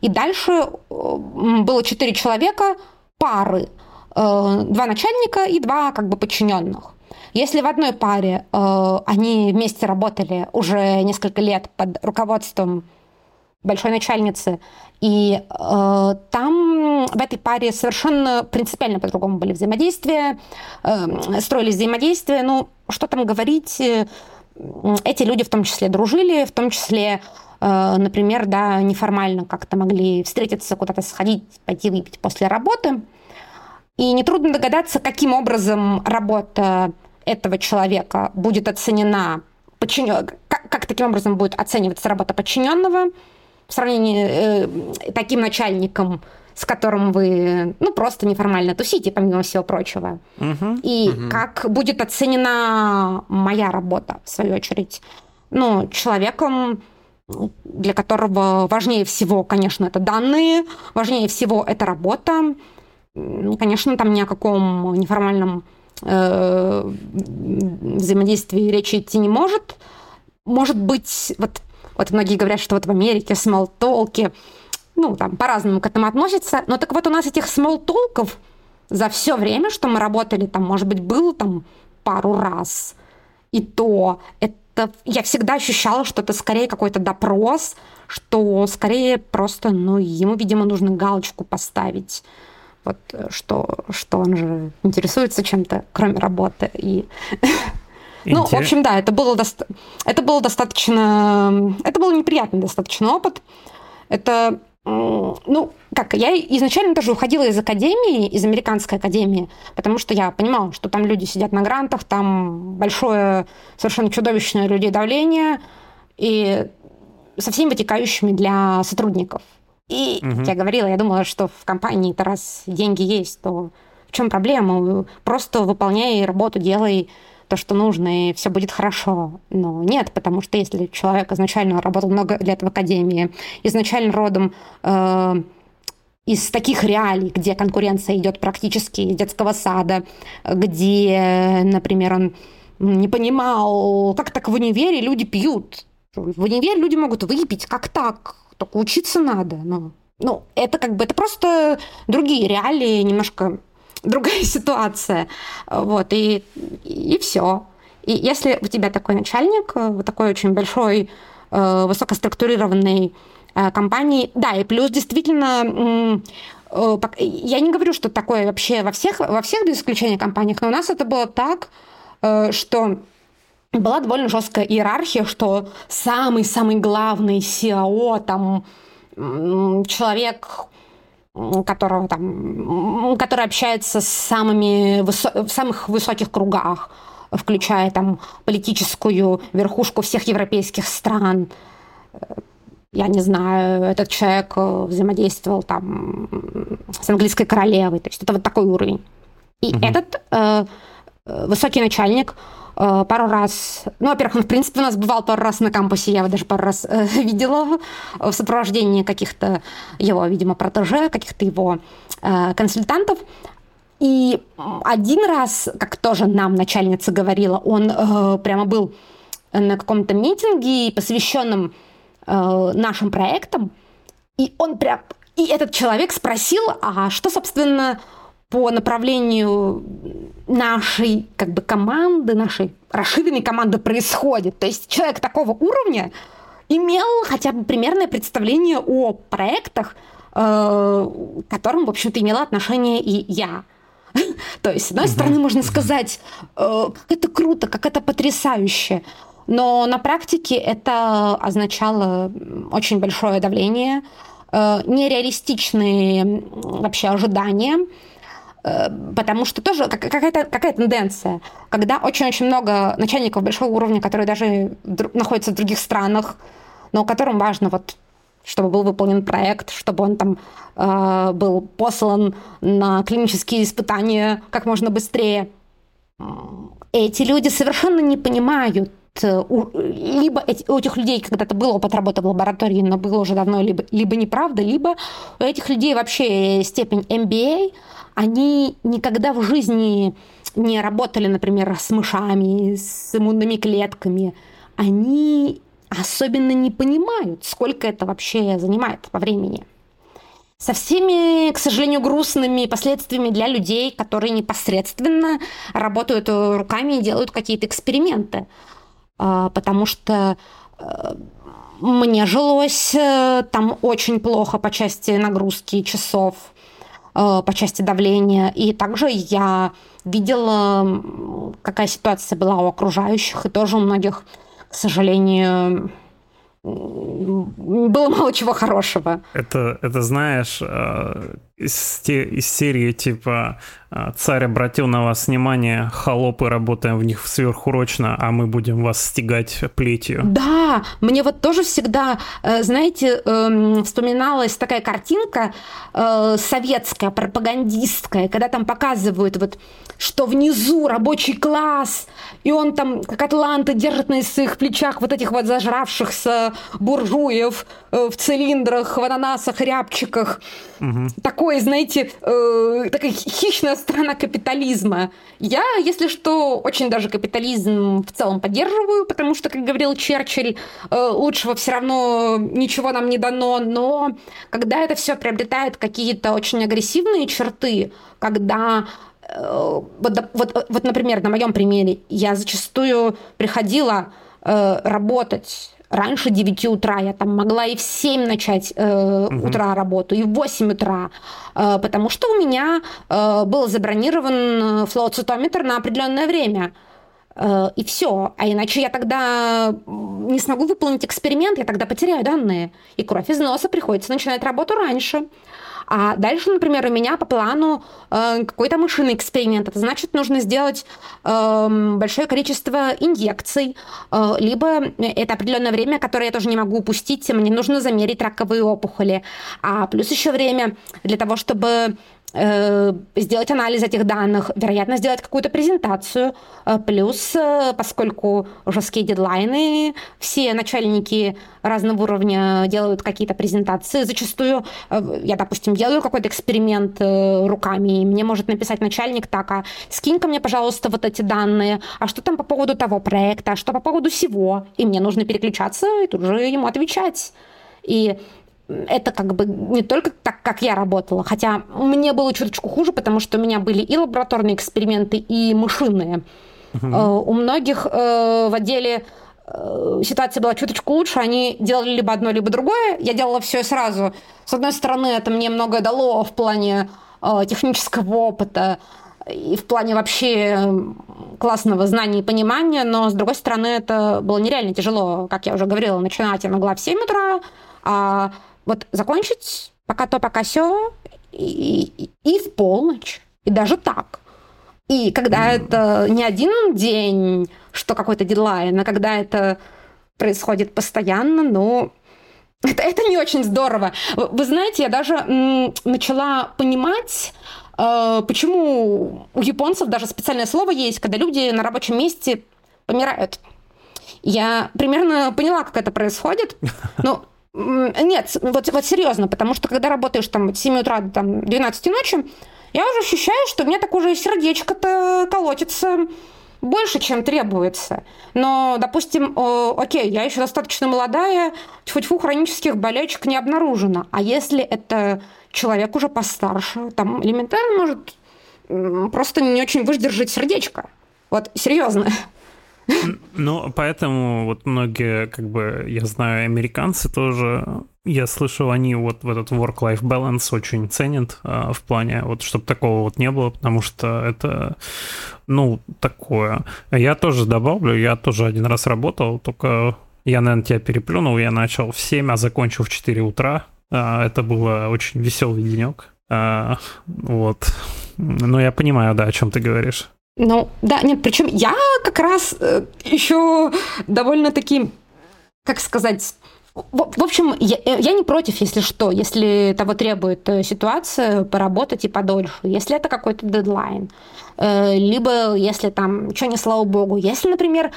и дальше э, было четыре человека, пары, э, два начальника и два как бы подчиненных. Если в одной паре э, они вместе работали уже несколько лет под руководством большой начальницы, и э, там в этой паре совершенно принципиально по-другому были взаимодействия, э, строились взаимодействия. Ну, что там говорить, эти люди в том числе дружили, в том числе, например, да, неформально как-то могли встретиться, куда-то сходить, пойти выпить после работы. И нетрудно догадаться, каким образом работа этого человека будет оценена, подчинен... как, как таким образом будет оцениваться работа подчиненного, в сравнении э, таким начальником, с которым вы, ну, просто неформально тусите, помимо всего прочего. Угу, и угу. как будет оценена моя работа, в свою очередь. Ну, человеком, для которого важнее всего, конечно, это данные, важнее всего это работа. Конечно, там ни о каком неформальном э, взаимодействии речи идти не может. Может быть, вот вот многие говорят, что вот в Америке смолтолки, ну, там по-разному к этому относятся. Но так вот у нас этих смолтолков за все время, что мы работали, там, может быть, было там пару раз. И то это я всегда ощущала, что это скорее какой-то допрос, что скорее просто, ну, ему, видимо, нужно галочку поставить. Вот что, что он же интересуется чем-то, кроме работы. И Ну, в общем, да, это было, доста... это было достаточно... Это был неприятный достаточно опыт. Это ну, как, я изначально тоже уходила из академии, из американской академии, потому что я понимала, что там люди сидят на грантах, там большое, совершенно чудовищное людей давление, и со всеми вытекающими для сотрудников. И, угу. я говорила, я думала, что в компании-то раз деньги есть, то в чем проблема? Просто выполняй работу, делай то, что нужно, и все будет хорошо. Но нет, потому что если человек изначально работал много лет в академии, изначально родом э, из таких реалий, где конкуренция идет практически из детского сада, где, например, он не понимал, как так в универе люди пьют. В универе люди могут выпить, как так? Только учиться надо. Ну, ну, это как бы, это просто другие реалии, немножко другая ситуация. Вот, и, и все. И если у тебя такой начальник, э, вот такой очень большой, э, высокоструктурированный э, компании, да, и плюс действительно я не говорю, что такое вообще во всех, во всех без исключения компаниях, но у нас это было так, что была довольно жесткая иерархия, что самый-самый главный SEO, там, человек которого там, который общается с самыми высо- в самых высоких кругах, включая там политическую верхушку всех европейских стран. Я не знаю, этот человек взаимодействовал там с английской королевой, то есть это вот такой уровень. И угу. этот э, высокий начальник Э, пару раз, ну, во-первых, в принципе, у нас бывал пару раз на кампусе, я его даже пару раз э, видела в сопровождении каких-то его, видимо, протеже, каких-то его э, консультантов. И один раз, как тоже нам начальница говорила, он э, прямо был на каком-то митинге, посвященном э, нашим проектам, и он прям... И этот человек спросил, а что, собственно, по направлению нашей как бы команды, нашей расширенной команды происходит. То есть человек такого уровня имел хотя бы примерное представление о проектах, э, к которым, в общем-то, имела отношение и я. То есть, с одной стороны, можно сказать, э, как это круто, как это потрясающе, но на практике это означало очень большое давление, э, нереалистичные вообще ожидания, потому что тоже какая-то какая тенденция, когда очень-очень много начальников большого уровня, которые даже находятся в других странах, но которым важно вот чтобы был выполнен проект, чтобы он там э, был послан на клинические испытания как можно быстрее. Эти люди совершенно не понимают, э, либо эти, у этих людей когда-то был опыт работы в лаборатории, но было уже давно, либо, либо неправда, либо у этих людей вообще степень MBA, они никогда в жизни не работали, например, с мышами, с иммунными клетками. Они особенно не понимают, сколько это вообще занимает по времени. Со всеми, к сожалению, грустными последствиями для людей, которые непосредственно работают руками и делают какие-то эксперименты. А, потому что э, мне жилось э, там очень плохо по части нагрузки часов, по части давления. И также я видела, какая ситуация была у окружающих, и тоже у многих к сожалению, было мало чего хорошего. Это, это знаешь, э, из, те, из серии типа а, «Царь обратил на вас внимание, холопы, работаем в них сверхурочно, а мы будем вас стегать плетью». Да, мне вот тоже всегда, э, знаете, эм, вспоминалась такая картинка э, советская, пропагандистская, когда там показывают вот, что внизу рабочий класс, и он там, как атланты, держит на своих плечах вот этих вот зажравшихся буржуев э, в цилиндрах, в ананасах, рябчиках. Угу. Такой такой, знаете, э, такая хищная сторона капитализма. Я, если что, очень даже капитализм в целом поддерживаю, потому что, как говорил Черчилль, э, лучшего все равно ничего нам не дано, но когда это все приобретает какие-то очень агрессивные черты, когда э, вот, вот, вот, например, на моем примере, я зачастую приходила э, работать раньше 9 утра. Я там могла и в 7 начать э, угу. утра работу, и в 8 утра, э, потому что у меня э, был забронирован флоу-цитометр на определенное время. Э, и все. А иначе я тогда не смогу выполнить эксперимент, я тогда потеряю данные. И кровь из носа приходится начинать работу раньше. А дальше, например, у меня по плану э, какой-то мышиный эксперимент. Это значит, нужно сделать э, большое количество инъекций, э, либо это определенное время, которое я тоже не могу упустить, мне нужно замерить раковые опухоли. А плюс еще время для того, чтобы сделать анализ этих данных, вероятно, сделать какую-то презентацию. Э, плюс, э, поскольку жесткие дедлайны, все начальники разного уровня делают какие-то презентации. Зачастую я, допустим, делаю какой-то эксперимент руками, и мне может написать начальник так, а скинь-ка мне, пожалуйста, вот эти данные, а что там по поводу того проекта, а что по поводу всего. И мне нужно переключаться и тут же ему отвечать. И это как бы не только так, как я работала, хотя мне было чуточку хуже, потому что у меня были и лабораторные эксперименты, и мышиные. Uh-huh. У многих э, в отделе э, ситуация была чуточку лучше, они делали либо одно, либо другое. Я делала все сразу. С одной стороны, это мне многое дало в плане технического опыта и в плане вообще классного знания и понимания, но с другой стороны, это было нереально тяжело. Как я уже говорила, начинать я могла в 7 утра, а вот закончить пока то, пока все, и, и, и в полночь, и даже так. И когда mm. это не один день, что какой-то дедлайн, а когда это происходит постоянно, ну, это, это не очень здорово. Вы знаете, я даже м, начала понимать, э, почему у японцев даже специальное слово есть, когда люди на рабочем месте помирают. Я примерно поняла, как это происходит. Ну, нет, вот, вот серьезно, потому что когда работаешь там с 7 утра до там, 12 ночи, я уже ощущаю, что у меня так уже сердечко-то колотится больше, чем требуется. Но, допустим, о, окей, я еще достаточно молодая, тьфу-тьфу, хронических болячек не обнаружено. А если это человек уже постарше, там элементарно может просто не очень выдержать сердечко. Вот, серьезно. Ну, поэтому вот многие, как бы, я знаю, американцы тоже, я слышал, они вот в этот work-life balance очень ценят а, в плане, вот, чтобы такого вот не было, потому что это, ну, такое. Я тоже добавлю, я тоже один раз работал, только я, наверное, тебя переплюнул, я начал в 7, а закончил в 4 утра, А, это было очень веселый денек. А, вот. Ну, я понимаю, да, о чем ты говоришь. Ну, да, нет, причем я как раз э, еще довольно-таки, как сказать, в, в общем, я, э, я не против, если что, если того требует э, ситуация, поработать и подольше, если это какой-то дедлайн, э, либо если там, что не слава богу, если, например,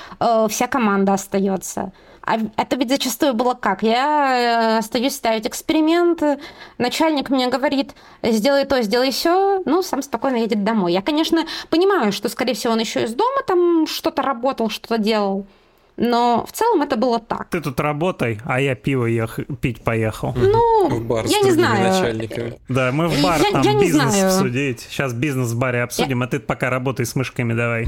вся команда остается. А это ведь зачастую было как? Я остаюсь ставить эксперименты, начальник мне говорит, сделай то, сделай все, ну, сам спокойно едет домой. Я, конечно, понимаю, что, скорее всего, он еще из дома там что-то работал, что-то делал, но в целом это было так. Ты тут работай, а я пиво ех... пить поехал. Ну, в бар я не знаю. начальниками. Да, мы в бар, я, там я бизнес знаю. обсудить. Сейчас бизнес в баре обсудим, я... а ты пока работай с мышками давай.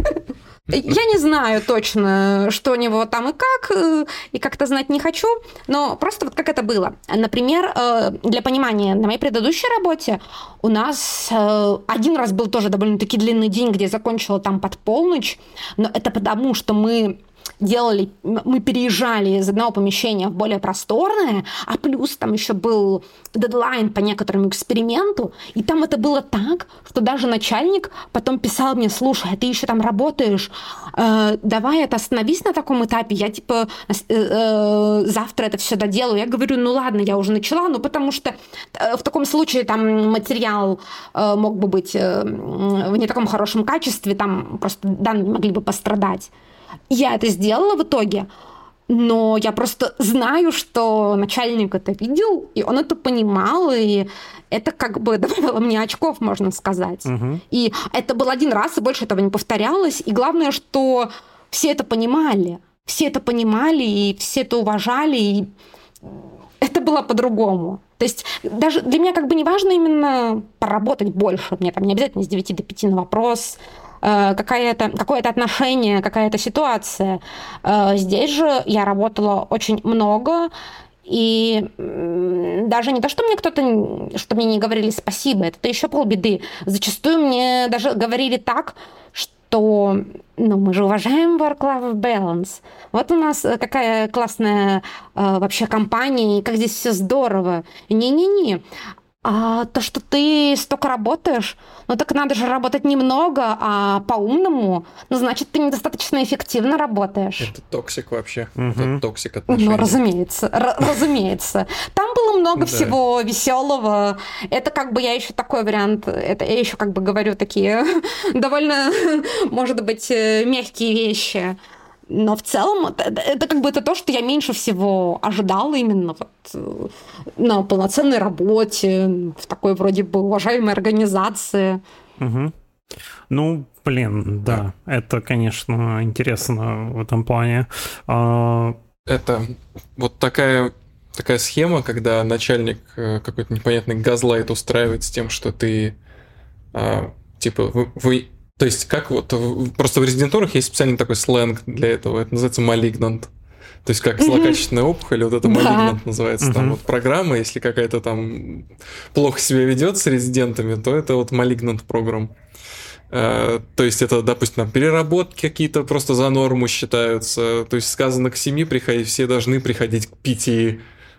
Я не знаю точно, что у него там и как, э, и как-то знать не хочу, но просто вот как это было. Например, э, для понимания, на моей предыдущей работе у нас э, один раз был тоже довольно-таки длинный день, где я закончила там под полночь, но это потому, что мы делали, мы переезжали из одного помещения в более просторное, а плюс там еще был дедлайн по некоторому эксперименту, и там это было так, что даже начальник потом писал мне, слушай, а ты еще там работаешь, э, давай это остановись на таком этапе, я типа э, э, завтра это все доделаю. Я говорю, ну ладно, я уже начала, ну потому что э, в таком случае там материал э, мог бы быть э, в не таком хорошем качестве, там просто данные могли бы пострадать. Я это сделала в итоге, но я просто знаю, что начальник это видел, и он это понимал, и это как бы добавило мне очков, можно сказать. Угу. И это был один раз, и больше этого не повторялось. И главное, что все это понимали. Все это понимали, и все это уважали, и это было по-другому. То есть даже для меня как бы не важно именно поработать больше. Мне там не обязательно с 9 до 5 на вопрос, какая-то, какое-то отношение, какая-то ситуация. Э, здесь же я работала очень много, и даже не то, что мне кто-то, что мне не говорили спасибо, это еще полбеды. Зачастую мне даже говорили так, что ну, мы же уважаем work-life balance. Вот у нас какая классная э, вообще компания, и как здесь все здорово. Не-не-не. А то, что ты столько работаешь, ну так надо же работать немного, а по-умному, ну значит, ты недостаточно эффективно работаешь. Это toxic вообще. Угу. Это toxic отношений. Ну, разумеется, разумеется. Там было много всего веселого. Это как бы я еще такой вариант, это я еще как бы говорю такие довольно, может быть, э, мягкие вещи. Но в целом это, это как бы это то, что я меньше всего ожидала именно вот э, на полноценной работе, в такой вроде бы уважаемой организации. Угу. Ну, блин, да, это, конечно, интересно в этом плане. А... Это вот такая такая схема, когда начальник э, какой-то непонятный газлайт устраивает с тем, что ты а, типа вы, вы то есть, как вот просто в резидентурах есть специальный такой сленг для этого. Это называется malignant. То есть, как злокачественная опухоль, вот это malignant называется. Там вот программа, если какая-то там плохо себя ведет с резидентами, то это вот malignant программ. Uh, то есть это, допустим, там, переработки какие-то просто за норму считаются. То есть сказано к 7 приходить, все должны приходить к 5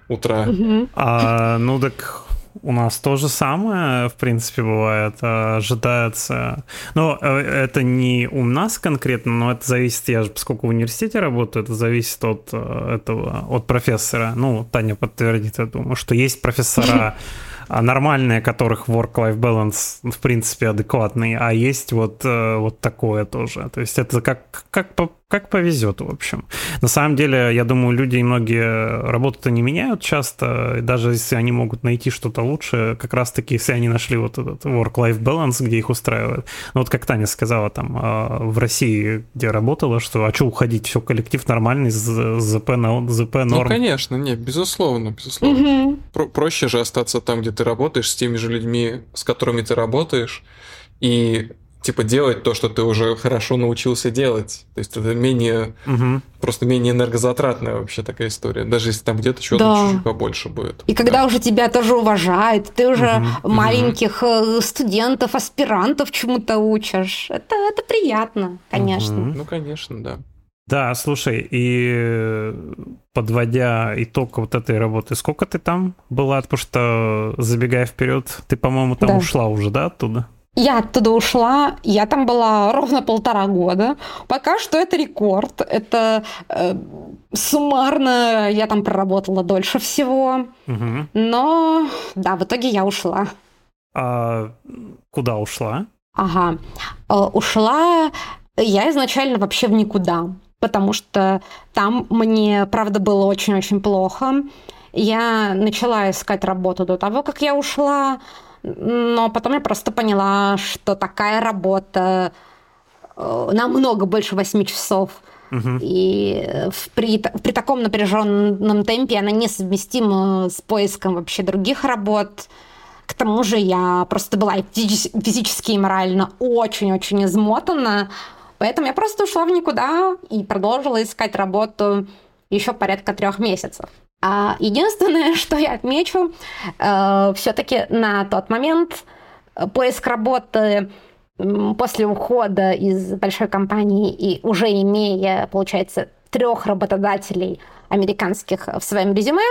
утра. А, ну так у нас то же самое, в принципе, бывает, ожидается. Но э, это не у нас конкретно, но это зависит, я же, поскольку в университете работаю, это зависит от э, этого, от профессора. Ну, Таня подтвердит, я думаю, что есть профессора, а нормальные, которых work-life balance в принципе адекватный, а есть вот, э, вот такое тоже. То есть это как, как, как повезет, в общем. На самом деле, я думаю, люди многие работу-то не меняют часто, даже если они могут найти что-то лучше, как раз-таки, если они нашли вот этот work-life balance, где их устраивает. Ну вот как Таня сказала, там, а, в России, где работала, что, а что уходить, все, коллектив нормальный, ЗП, на, ЗП норм. Ну, конечно, нет, безусловно, безусловно. Угу. Про проще же остаться там, где ты работаешь, с теми же людьми, с которыми ты работаешь, и типа делать то, что ты уже хорошо научился делать. То есть это менее, угу. просто менее энергозатратная вообще такая история, даже если там где-то чего-то да. чуть-чуть побольше будет. И когда да. уже тебя тоже уважают, ты уже угу. маленьких угу. студентов, аспирантов чему-то учишь, это, это приятно, конечно. Угу. Ну, конечно, да. Да, слушай, и подводя итог вот этой работы, сколько ты там была? Потому что, забегая вперед, ты, по-моему, там да. ушла уже, да, оттуда? Я оттуда ушла, я там была ровно полтора года. Пока что это рекорд. Это э, суммарно я там проработала дольше всего. Угу. Но да, в итоге я ушла. А куда ушла? Ага. Э, ушла я изначально вообще в никуда, потому что там мне, правда, было очень-очень плохо. Я начала искать работу до того, как я ушла. Но потом я просто поняла, что такая работа э, намного больше 8 часов. Угу. И при, при таком напряженном темпе она несовместима с поиском вообще других работ. К тому же я просто была физически и морально очень-очень измотана. Поэтому я просто ушла в никуда и продолжила искать работу еще порядка трех месяцев. А единственное, что я отмечу, э, все-таки на тот момент э, поиск работы после ухода из большой компании и уже имея, получается, трех работодателей американских в своем резюме,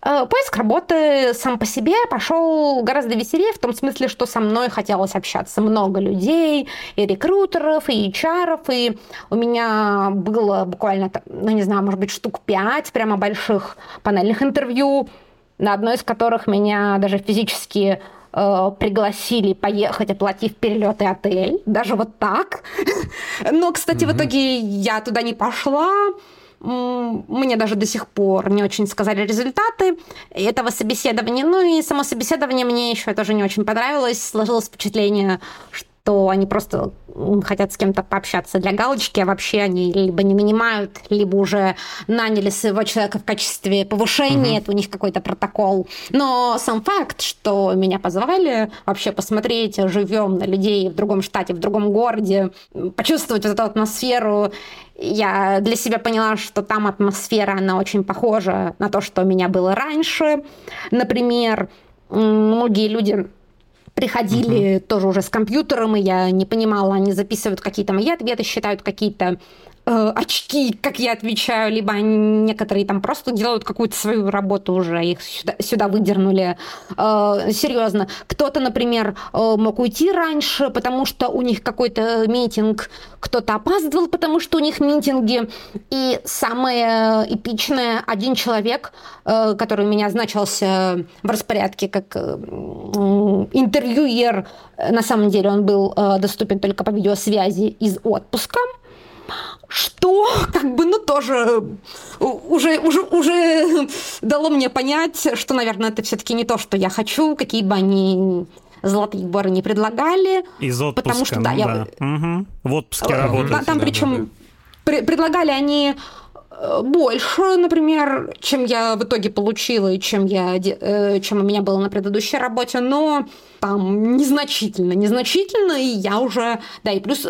Э, поиск работы сам по себе пошел гораздо веселее, в том смысле, что со мной хотелось общаться много людей, и рекрутеров, и HR, и у меня было буквально, ну не знаю, может быть, штук пять прямо больших панельных интервью, на одной из которых меня даже физически э, пригласили поехать, оплатив перелет и отель, даже вот так. Но, кстати, mm-hmm. в итоге я туда не пошла, мне даже до сих пор не очень сказали результаты этого собеседования. Ну и само собеседование мне еще тоже не очень понравилось. Сложилось впечатление, что они просто хотят с кем-то пообщаться для галочки, а вообще они либо не нанимают, либо уже наняли своего человека в качестве повышения, угу. это у них какой-то протокол. Но сам факт, что меня позвали вообще посмотреть, живем на людей в другом штате, в другом городе, почувствовать вот эту атмосферу, я для себя поняла, что там атмосфера, она очень похожа на то, что у меня было раньше. Например, многие люди приходили uh-huh. тоже уже с компьютером, и я не понимала, они записывают какие-то мои ответы, считают какие-то э, очки, как я отвечаю, либо некоторые там просто делают какую-то свою работу уже, их сюда, сюда выдернули. Э, серьезно. Кто-то, например, э, мог уйти раньше, потому что у них какой-то митинг, кто-то опаздывал, потому что у них митинги. И самое эпичное, один человек, который у меня значился в распорядке как интервьюер, на самом деле он был доступен только по видеосвязи из отпуска, что как бы, ну, тоже уже, уже, уже дало мне понять, что, наверное, это все-таки не то, что я хочу, какие бы они золотые горы не предлагали. Из отпуска, потому что, да, ну, я... Угу. В отпуске работать. Да, там да, причем да, да. Предлагали они э, больше, например, чем я в итоге получила и чем, я, э, чем у меня было на предыдущей работе, но там незначительно, незначительно, и я уже, да, и плюс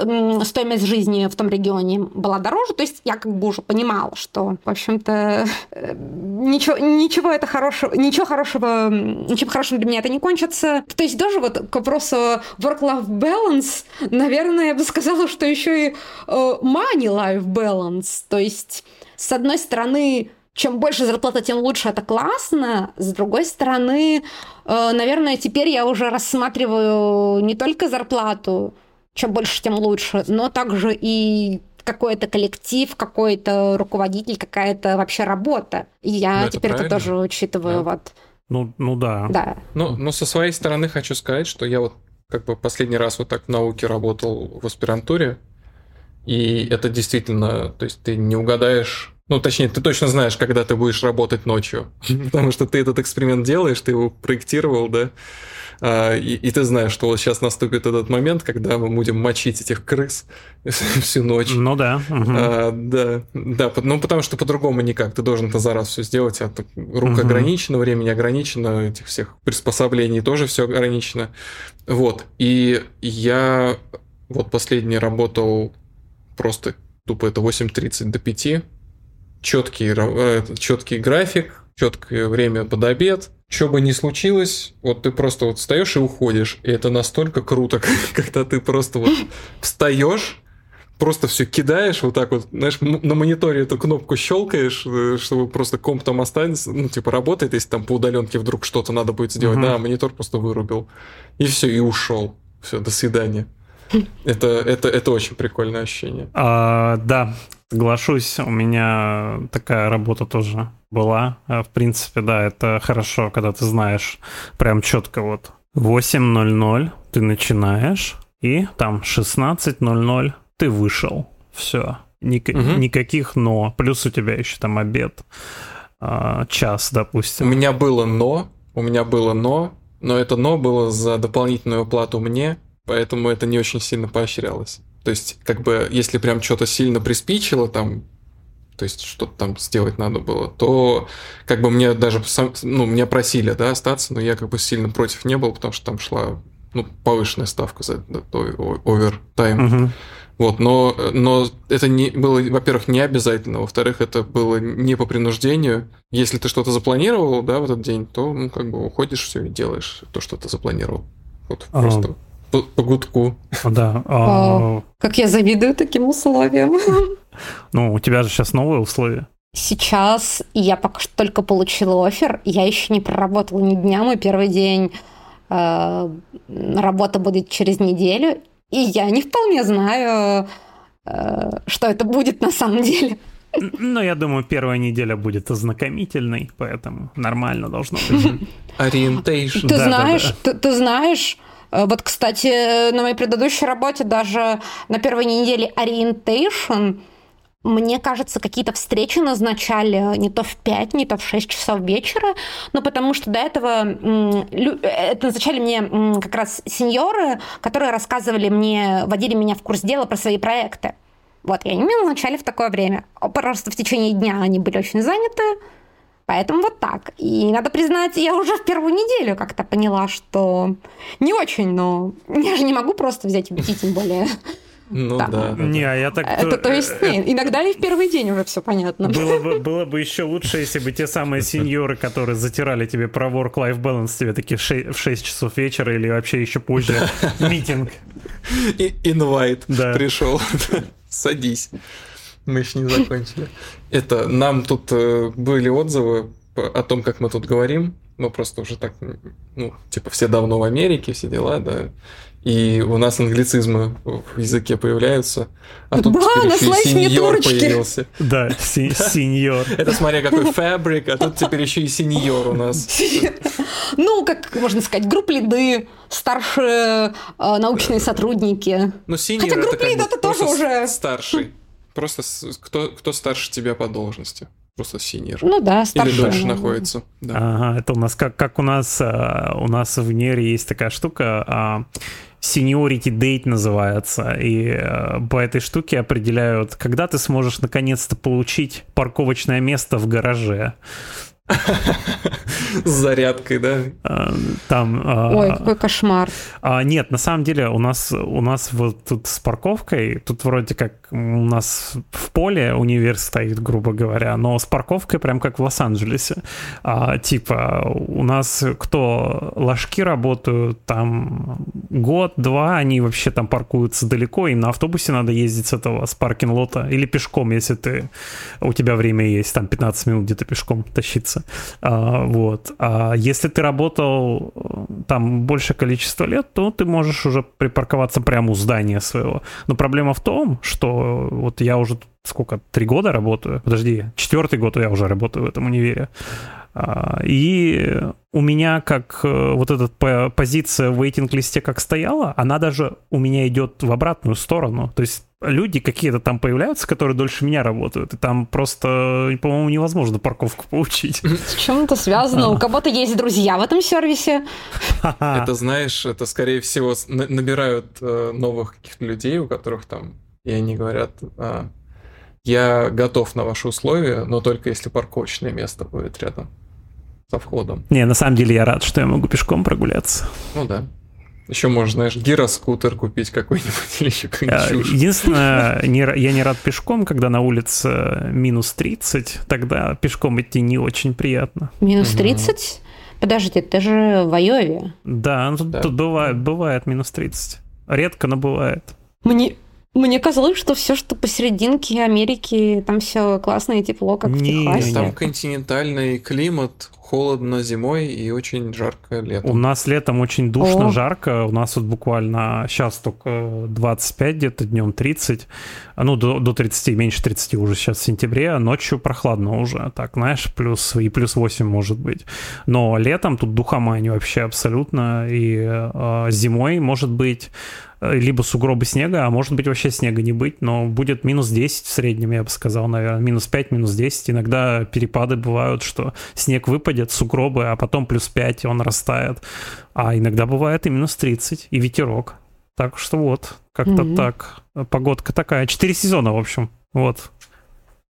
стоимость жизни в том регионе была дороже, то есть я как бы уже понимала, что, в общем-то, э, ничего, ничего это хорошего, ничего хорошего, ничем хорошим для меня это не кончится. То есть даже вот к вопросу work-life balance, наверное, я бы сказала, что еще и э, money-life balance, то есть с одной стороны, чем больше зарплата, тем лучше, это классно. С другой стороны, э, наверное, теперь я уже рассматриваю не только зарплату, чем больше, тем лучше, но также и какой-то коллектив, какой-то руководитель, какая-то вообще работа. И я ну, теперь это тоже учитываю. Да. Вот. Ну, ну да. Да. Ну, но со своей стороны хочу сказать, что я вот как бы последний раз вот так в науке работал в аспирантуре, и это действительно, то есть ты не угадаешь ну, точнее, ты точно знаешь, когда ты будешь работать ночью. Потому что ты этот эксперимент делаешь, ты его проектировал, да, а, и, и ты знаешь, что вот сейчас наступит этот момент, когда мы будем мочить этих крыс всю ночь. Ну да. Угу. А, да, да, ну потому что по-другому никак. Ты должен это за раз все сделать, а рук угу. ограничено, времени ограничено, этих всех приспособлений тоже все ограничено. Вот. И я вот последний работал просто тупо это 8.30 до 5 четкий, э, четкий график, четкое время под обед. Что бы ни случилось, вот ты просто вот встаешь и уходишь. И это настолько круто, когда ты просто вот встаешь, просто все кидаешь вот так вот, знаешь, на мониторе эту кнопку щелкаешь, э, чтобы просто комп там останется, ну, типа, работает, если там по удаленке вдруг что-то надо будет сделать, угу. да, монитор просто вырубил. И все, и ушел. Все, до свидания. Это, это, это очень прикольное ощущение. А, да, соглашусь. У меня такая работа тоже была. А, в принципе, да, это хорошо, когда ты знаешь прям четко вот 8.00 ты начинаешь, и там 16.00 ты вышел. Все. Ник- угу. Никаких но. Плюс у тебя еще там обед. А, час, допустим. У меня было но. У меня было но. Но это но было за дополнительную оплату мне, поэтому это не очень сильно поощрялось. То есть, как бы, если прям что-то сильно приспичило, там, то есть что-то там сделать надо было, то как бы мне даже, сам, ну, меня просили, да, остаться, но я как бы сильно против не был, потому что там шла, ну, повышенная ставка за овертайм. Угу. Вот, но, но это не было, во-первых, не обязательно, во-вторых, это было не по принуждению. Если ты что-то запланировал, да, в этот день, то, ну, как бы уходишь все и делаешь то, что ты запланировал. Вот а, просто по, по гудку. Да. А... Как я завидую таким условиям. Ну, у тебя же сейчас новые условия. Сейчас я пока что только получила офер, я еще не проработала ни дня, мой первый день э, работа будет через неделю, и я не вполне знаю, э, что это будет на самом деле. Ну, я думаю, первая неделя будет ознакомительной, поэтому нормально должно быть. Orientation. Ты знаешь, ты знаешь, вот, кстати, на моей предыдущей работе даже на первой неделе orientation мне кажется, какие-то встречи назначали не то в 5, не то в 6 часов вечера, но потому что до этого это назначали мне как раз senior ы, которые рассказывали мне, водили меня в курс дела про свои проекты. Вот, и они меня назначали в такое время. Просто в течение дня они были очень заняты, Поэтому вот так. И надо признать, я уже в первую неделю как-то поняла, что не очень, но я же не могу просто взять и уйти, тем более ну там. да. Не, а я так... Это, то есть, не, иногда и в первый день уже все понятно. Было бы, было бы еще лучше, если бы те самые сеньоры, которые затирали тебе про work-life balance, тебе такие в 6, в 6 часов вечера или вообще еще позже митинг. Инвайт пришел. Садись. Мы еще не закончили. Это нам тут э, были отзывы о том, как мы тут говорим. Мы просто уже так, ну, типа, все давно в Америке, все дела, да и у нас англицизмы в языке появляются, а тут да, теперь еще и сеньор появился. Да, сеньор. Это смотря какой фабрик, а тут теперь еще и сеньор у нас. Ну, как можно сказать, групп лиды, старшие э, научные сотрудники. Ну, senior Хотя group lead это тоже уже... Старший. Просто кто, кто старше тебя по должности просто senior. Ну да, старший. Или дольше находится. Да. Ага, это у нас как, как у нас э, у нас в Нере есть такая штука, а, Seniority Date называется. И э, по этой штуке определяют, когда ты сможешь наконец-то получить парковочное место в гараже. С зарядкой, да? А, там... А, Ой, какой кошмар. А, нет, на самом деле у нас, у нас вот тут с парковкой, тут вроде как у нас в поле универ стоит, грубо говоря, но с парковкой прям как в Лос-Анджелесе. А, типа у нас кто ложки работают, там год-два, они вообще там паркуются далеко, им на автобусе надо ездить с этого, с паркинг-лота, или пешком, если ты, у тебя время есть, там 15 минут где-то пешком тащиться. А, вот. А если ты работал там большее количество лет, то ты можешь уже припарковаться прямо у здания своего. Но проблема в том, что вот я уже сколько, три года работаю, подожди, четвертый год я уже работаю в этом универе. А, и у меня как э, вот эта позиция в waiting-листе как стояла, она даже у меня идет в обратную сторону. То есть люди какие-то там появляются, которые дольше меня работают, и там просто, по-моему, невозможно парковку получить. С чем это связано? У кого-то есть друзья в этом сервисе? Это, знаешь, это, скорее всего, набирают э, новых каких-то людей, у которых там, и они говорят, «А, я готов на ваши условия, но только если парковочное место будет рядом со входом. Не, на самом деле я рад, что я могу пешком прогуляться. Ну да. Еще можно, знаешь, гироскутер купить какой-нибудь или еще какой-нибудь Единственное, не, я не рад пешком, когда на улице минус 30, тогда пешком идти не очень приятно. Минус 30? Угу. Подожди, ты же в Айове. Да, ну, тут, да. тут бывает, бывает минус 30. Редко, но бывает. Мне, Мне казалось, что все, что посерединке Америки, там все классно и тепло, как не, в Техасе. Там континентальный климат, холодно зимой и очень жарко летом. У нас летом очень душно, О. жарко. У нас вот буквально сейчас только 25, где-то днем 30. Ну, до, до 30, меньше 30 уже сейчас в сентябре. А ночью прохладно уже. Так, знаешь, плюс и плюс 8 может быть. Но летом тут духомань вообще абсолютно. И э, зимой может быть либо сугробы снега, а может быть вообще снега не быть, но будет минус 10 в среднем, я бы сказал, наверное, минус 5, минус 10. Иногда перепады бывают, что снег выпадет, сугробы, а потом плюс 5, и он растает. А иногда бывает и минус 30, и ветерок. Так что вот, как-то mm-hmm. так. Погодка такая. Четыре сезона, в общем. Вот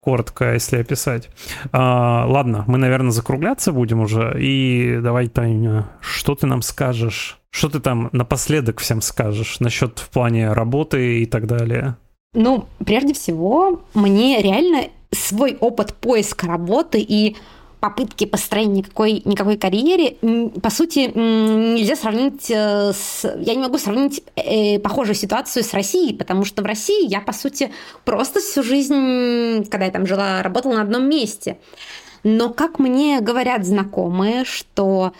коротко, если описать. А, ладно, мы, наверное, закругляться будем уже. И давай, Таня, что ты нам скажешь? Что ты там напоследок всем скажешь насчет в плане работы и так далее? Ну, прежде всего, мне реально свой опыт поиска работы и попытки построения никакой, никакой карьере, по сути, нельзя сравнить э, с... Я не могу сравнить э, похожую ситуацию с Россией, потому что в России я, по сути, просто всю жизнь, когда я там жила, работала на одном месте. Но как мне говорят знакомые, что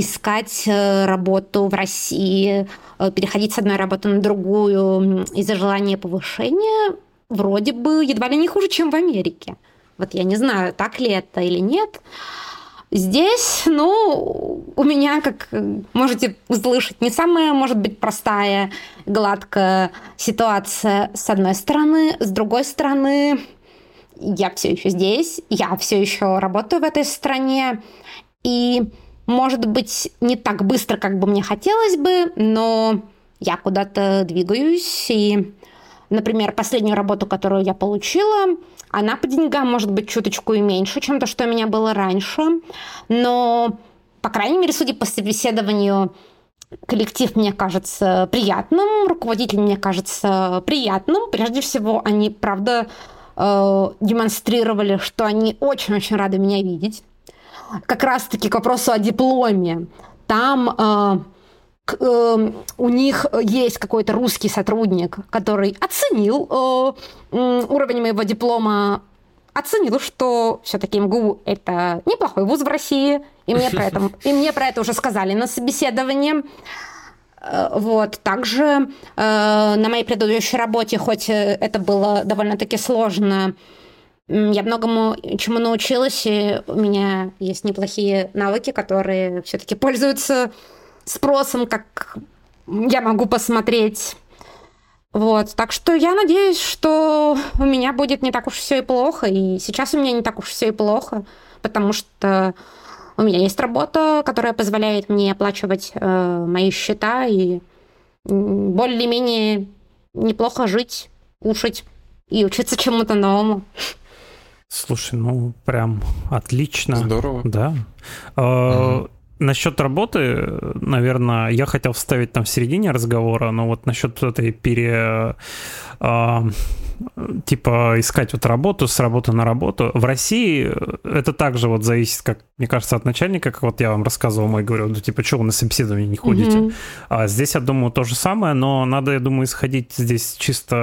искать э, работу в России, переходить с одной работы на другую из-за желания повышения, вроде бы едва ли не хуже, чем в Америке. Вот я не знаю, так ли это или нет. Здесь, ну, у меня, как можете услышать, не самая, может быть, простая, гладкая ситуация с одной стороны. С другой стороны, я все еще здесь, я все еще работаю в этой стране. И, может быть, не так быстро, как бы мне хотелось бы, но я куда-то двигаюсь. И, например, последнюю работу, которую я получила, она по деньгам может быть чуточку и меньше, чем то, что у меня было раньше. Но, по крайней мере, судя по собеседованию, коллектив мне кажется приятным, руководитель мне кажется приятным. Прежде всего, они, правда, э, демонстрировали, что они очень-очень рады меня видеть. Как раз-таки к вопросу о дипломе. Там э, э, у них есть какой-то русский сотрудник, который оценил э, уровень моего диплома, оценил, что все-таки МГУ это неплохой вуз в России, и мне про это, и мне про это уже сказали на собеседовании. Э, вот. Также э, на моей предыдущей работе, хоть это было довольно-таки сложно, я многому чему научилась, и у меня есть неплохие навыки, которые все-таки пользуются спросом, как я могу посмотреть. Вот, так что я надеюсь, что у меня будет не так уж все и плохо, и сейчас у меня не так уж все и плохо, потому что у меня есть работа, которая позволяет мне оплачивать э, мои счета и более-менее неплохо жить, кушать и учиться чему-то новому. Слушай, ну прям отлично. Здорово. Да. Угу. Насчет работы, наверное, я хотел вставить там в середине разговора, но вот насчет этой пере типа искать вот работу с работы на работу. В России это также вот зависит, как мне кажется, от начальника, как вот я вам рассказывал, мой говорю, ну типа, что вы на собеседование не ходите? Mm-hmm. А здесь, я думаю, то же самое, но надо, я думаю, исходить здесь чисто,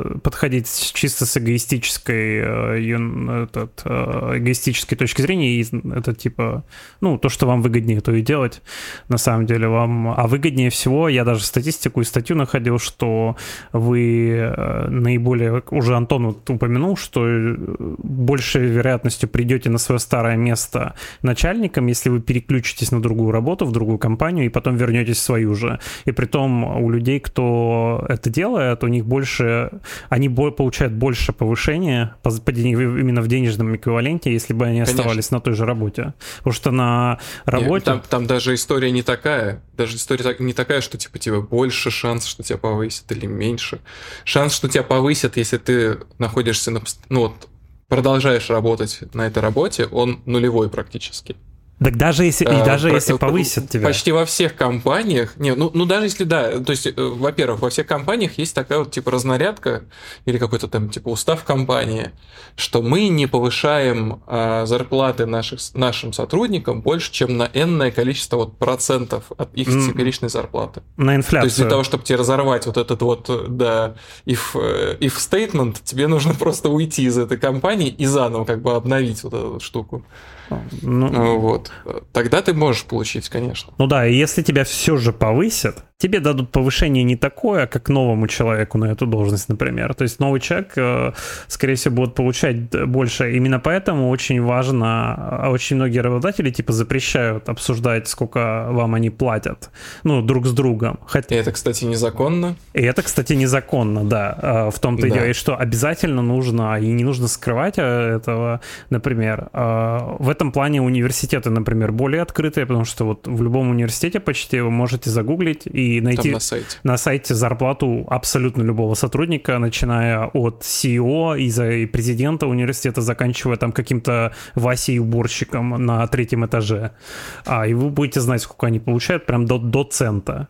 э, подходить чисто с эгоистической, э, этот, э, эгоистической точки зрения, и это типа, ну, то, что вам выгоднее, то и делать, на самом деле вам. А выгоднее всего, я даже статистику и статью находил, что вы наиболее, уже Антон вот упомянул, что э, большей вероятностью придете на свое старое место начальником, если вы переключитесь на другую работу, в другую компанию, и потом вернетесь в свою же. И при том у людей, кто это делает, у них больше, они получают больше повышения по, по, именно в денежном эквиваленте, если бы они Конечно. оставались на той же работе. Потому что на работе... Нет, там, там даже история не такая. Даже история не такая, что типа тебе больше шанс, что тебя повысят или меньше. Шанс, что тебя повысят, если ты находишься на... Ну вот, продолжаешь работать на этой работе, он нулевой практически. Так даже если, и даже а, если повысят тебя. Почти во всех компаниях, не, ну, ну даже если да, то есть, э, во-первых, во всех компаниях есть такая вот типа разнарядка или какой-то там типа устав компании, что мы не повышаем а, зарплаты наших, нашим сотрудникам больше, чем на энное количество вот процентов от их mm. теперешней зарплаты. На инфляцию. То есть для того, чтобы тебе разорвать вот этот вот, да, if, э, if statement, тебе нужно просто уйти из этой компании и заново как бы обновить вот эту штуку. Ну, ну, вот. Тогда ты можешь получить, конечно. Ну да, и если тебя все же повысят, тебе дадут повышение не такое, как новому человеку на эту должность, например. То есть новый человек, э, скорее всего, будет получать больше. Именно поэтому очень важно, а очень многие работодатели типа запрещают обсуждать, сколько вам они платят, ну, друг с другом. Хотя... И это, кстати, незаконно. И это, кстати, незаконно, да. Э, в том-то да. и дело, и что обязательно нужно, и не нужно скрывать э, этого, например. В этом плане университеты, например, более открытые, потому что вот в любом университете почти вы можете загуглить и найти на сайте. на сайте зарплату абсолютно любого сотрудника, начиная от CEO и, и президента университета, заканчивая там каким-то Васей-уборщиком на третьем этаже. А, и вы будете знать, сколько они получают, прям до, до цента.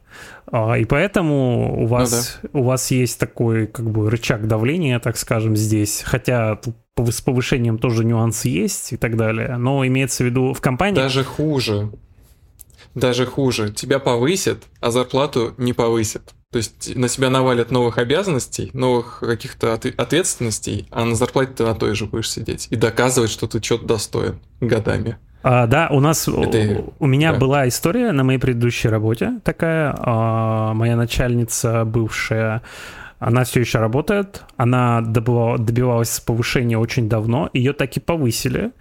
А, и поэтому у вас, ну, да. у вас есть такой как бы рычаг давления, так скажем, здесь. Хотя тут с повышением тоже нюансы есть и так далее. Но имеется в виду в компании... Даже хуже даже хуже. Тебя повысят, а зарплату не повысят. То есть на себя навалят новых обязанностей, новых каких-то ответственностей, а на зарплате ты на той же будешь сидеть и доказывать, что ты что-то достоин годами. А, да, у нас Это... у меня да. была история на моей предыдущей работе такая. А, моя начальница бывшая, она все еще работает, она добывала, добивалась повышения очень давно, ее так и повысили.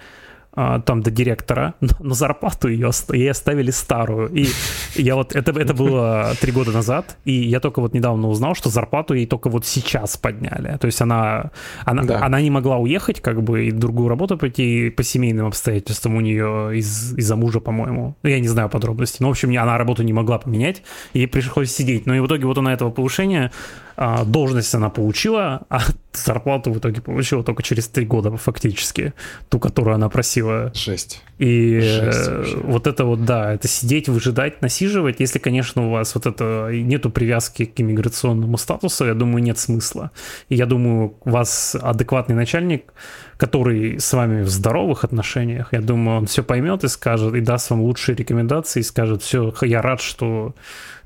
А, там до директора, но зарплату ее ей оставили старую. И я вот, это, это было три года назад, и я только вот недавно узнал, что зарплату ей только вот сейчас подняли. То есть она, она, да. она не могла уехать, как бы, и другую работу пойти по семейным обстоятельствам у нее из, из-за мужа, по-моему. Я не знаю подробностей. Но, в общем, она работу не могла поменять, ей пришлось сидеть. Но и в итоге вот она этого повышения а, должность она получила, а зарплату в итоге получила только через три года фактически, ту, которую она просила. Жесть. И Жесть вот это вот, да, это сидеть, выжидать, насиживать, если, конечно, у вас вот это нету привязки к иммиграционному статусу, я думаю, нет смысла. И я думаю, у вас адекватный начальник, который с вами в здоровых отношениях, я думаю, он все поймет и скажет, и даст вам лучшие рекомендации, и скажет, все, я рад, что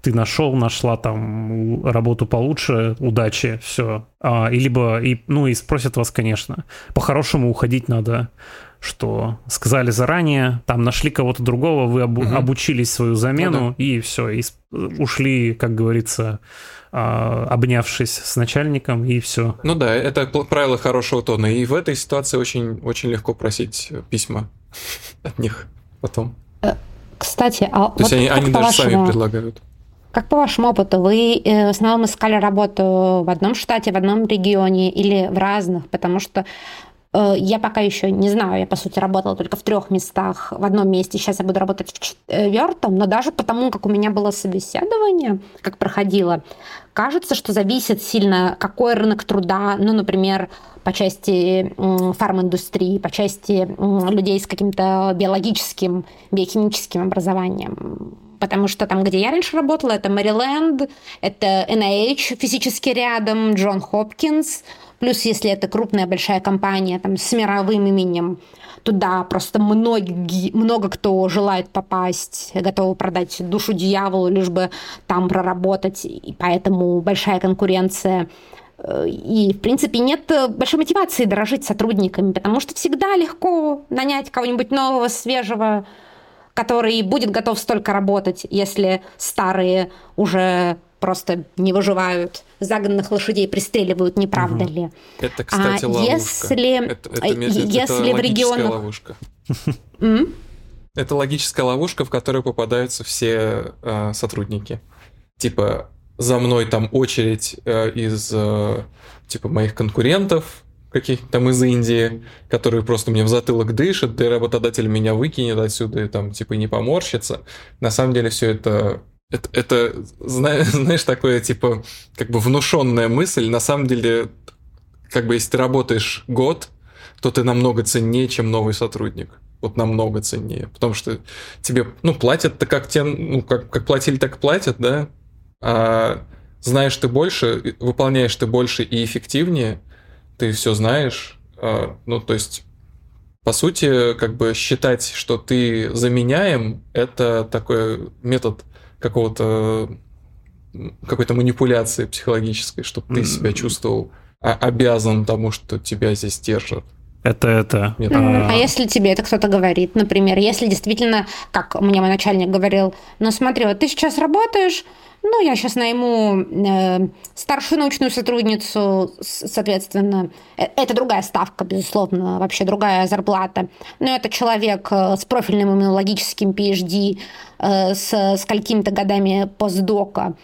ты нашел, нашла там работу получше, удачи, все. А, и либо, и, ну и спросят вас, конечно, по-хорошему уходить надо, что сказали заранее, там нашли кого-то другого, вы обу- угу. обучились свою замену, ну, да. и все, и ушли, как говорится, обнявшись с начальником, и все. Ну да, это правило хорошего тона, и в этой ситуации очень, очень легко просить письма от них потом. Э, кстати, а То вот есть они, они даже сами предлагают. Как по вашему опыту, вы э, в основном искали работу в одном штате, в одном регионе или в разных? Потому что э, я пока еще не знаю, я, по сути, работала только в трех местах в одном месте, сейчас я буду работать в четвертом, но даже потому, как у меня было собеседование, как проходило, кажется, что зависит сильно, какой рынок труда, ну, например, по части фарм-индустрии, по части людей с каким-то биологическим, биохимическим образованием. Потому что там, где я раньше работала, это Мэриленд, это NIH физически рядом, Джон Хопкинс, плюс если это крупная большая компания там, с мировым именем, туда просто многие, много кто желает попасть, готовы продать душу дьяволу, лишь бы там проработать, и поэтому большая конкуренция. И, в принципе, нет большой мотивации дорожить сотрудниками, потому что всегда легко нанять кого-нибудь нового, свежего, который будет готов столько работать, если старые уже просто не выживают, загнанных лошадей пристреливают, не правда угу. ли? Это, кстати, а ловушка. Если, это, это, если это в регионах... ловушка. Это логическая ловушка, в которую попадаются все э, сотрудники. Типа, за мной там очередь э, из э, типа моих конкурентов, каких-то там из Индии, которые просто мне в затылок дышат, да и работодатель меня выкинет отсюда и там типа не поморщится. На самом деле все это это, это знаешь, такое, типа, как бы внушенная мысль. На самом деле, как бы, если ты работаешь год, то ты намного ценнее, чем новый сотрудник. вот намного ценнее, потому что тебе, ну, платят-то как тебе, ну, как, как платили, так и платят, да, а знаешь ты больше, выполняешь ты больше и эффективнее, ты все знаешь, а, ну, то есть по сути, как бы считать, что ты заменяем, это такой метод какого-то какой-то манипуляции психологической, чтобы ты себя чувствовал обязан тому, что тебя здесь держат. Это это. Нет, а... а если тебе это кто-то говорит, например, если действительно, как мне мой начальник говорил, ну смотри, вот ты сейчас работаешь, ну я сейчас найму э, старшую научную сотрудницу, соответственно, э, это другая ставка, безусловно, вообще другая зарплата, но это человек э, с профильным иммунологическим PhD, э, с, с какими-то годами постдока,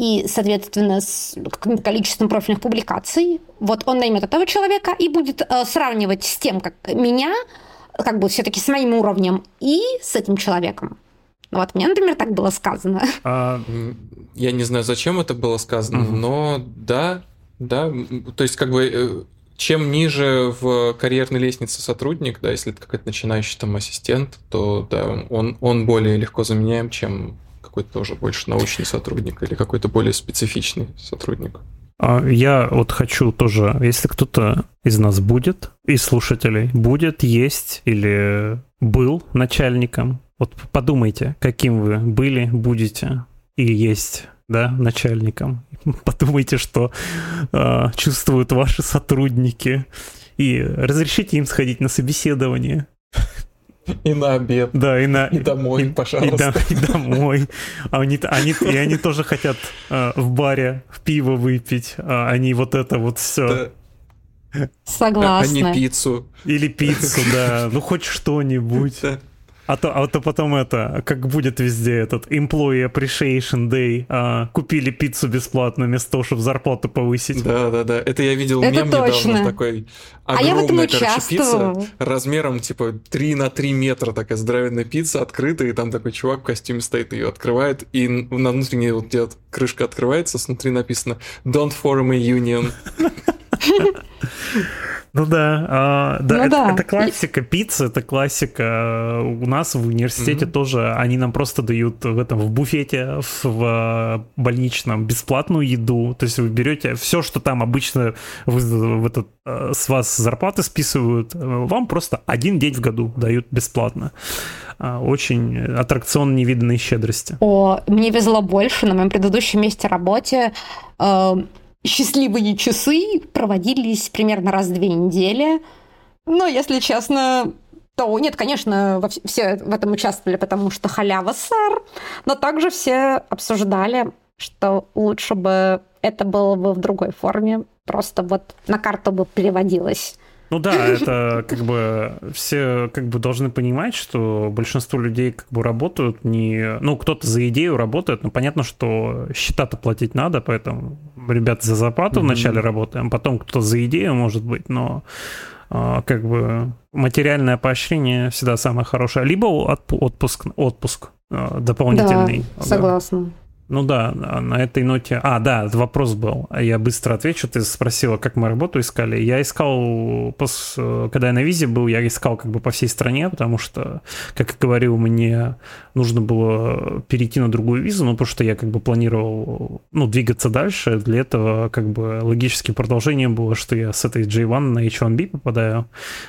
и, соответственно, с каким-то количеством профильных публикаций. Вот он наймет этого человека и будет э, сравнивать с тем, как меня, как бы все-таки с моим уровнем, и с этим человеком. Вот мне, например, так было сказано. А, я не знаю, зачем это было сказано, угу. но да, да, то есть как бы э, чем ниже в карьерной лестнице сотрудник, да, если это какой-то начинающий там ассистент, то да, он, он более легко заменяем, чем какой-то тоже больше научный сотрудник или какой-то более специфичный сотрудник. А я вот хочу тоже, если кто-то из нас будет, из слушателей, будет, есть или был начальником, вот подумайте, каким вы были, будете и есть, да, начальником. Подумайте, что э, чувствуют ваши сотрудники, и разрешите им сходить на собеседование. И на обед. Да, и на... И домой, и, пожалуйста. И, да, и домой. А они, они, и они тоже хотят э, в баре в пиво выпить. А они вот это вот все. Да. Согласна. А не пиццу. Или пиццу, да. Ну, хоть что-нибудь. Да. А то, а то потом это, как будет везде этот Employee Appreciation Day, а, купили пиццу бесплатно вместо того, чтобы зарплату повысить. Да, да, да. Это я видел это мем точно. недавно такой. Огромная, а я в этом короче, пицца размером типа 3 на 3 метра, такая здоровенная пицца, открытая, и там такой чувак в костюме стоит, ее открывает, и на внутренней вот где крышка открывается, внутри написано «Don't form a union». Ну да, а, да, ну, это, да, это классика пиццы, это классика. У нас в университете mm-hmm. тоже они нам просто дают в этом в буфете в, в больничном бесплатную еду. То есть вы берете все, что там обычно вы, в этот, э, с вас зарплаты списывают, вам просто один день в году дают бесплатно очень аттракцион невиданной щедрости. О, мне везло больше на моем предыдущем месте работе. Э, счастливые часы проводились примерно раз в две недели. Но, если честно, то нет, конечно, все в этом участвовали, потому что халява, сэр. Но также все обсуждали, что лучше бы это было бы в другой форме. Просто вот на карту бы переводилось. Ну да, это как бы все как бы должны понимать, что большинство людей как бы работают не... Ну, кто-то за идею работает, но понятно, что счета-то платить надо, поэтому ребята за зарплату mm-hmm. вначале работаем, потом кто-то за идею, может быть, но а, как бы материальное поощрение всегда самое хорошее. Либо отпуск, отпуск а, дополнительный. Да, согласна. Ну да, на этой ноте... А, да, вопрос был. Я быстро отвечу. Ты спросила, как мы работу искали. Я искал, когда я на визе был, я искал как бы по всей стране, потому что, как я говорил, мне нужно было перейти на другую визу, ну, потому что я как бы планировал, ну, двигаться дальше. Для этого как бы логическим продолжением было, что я с этой J1 на H1B попадаю.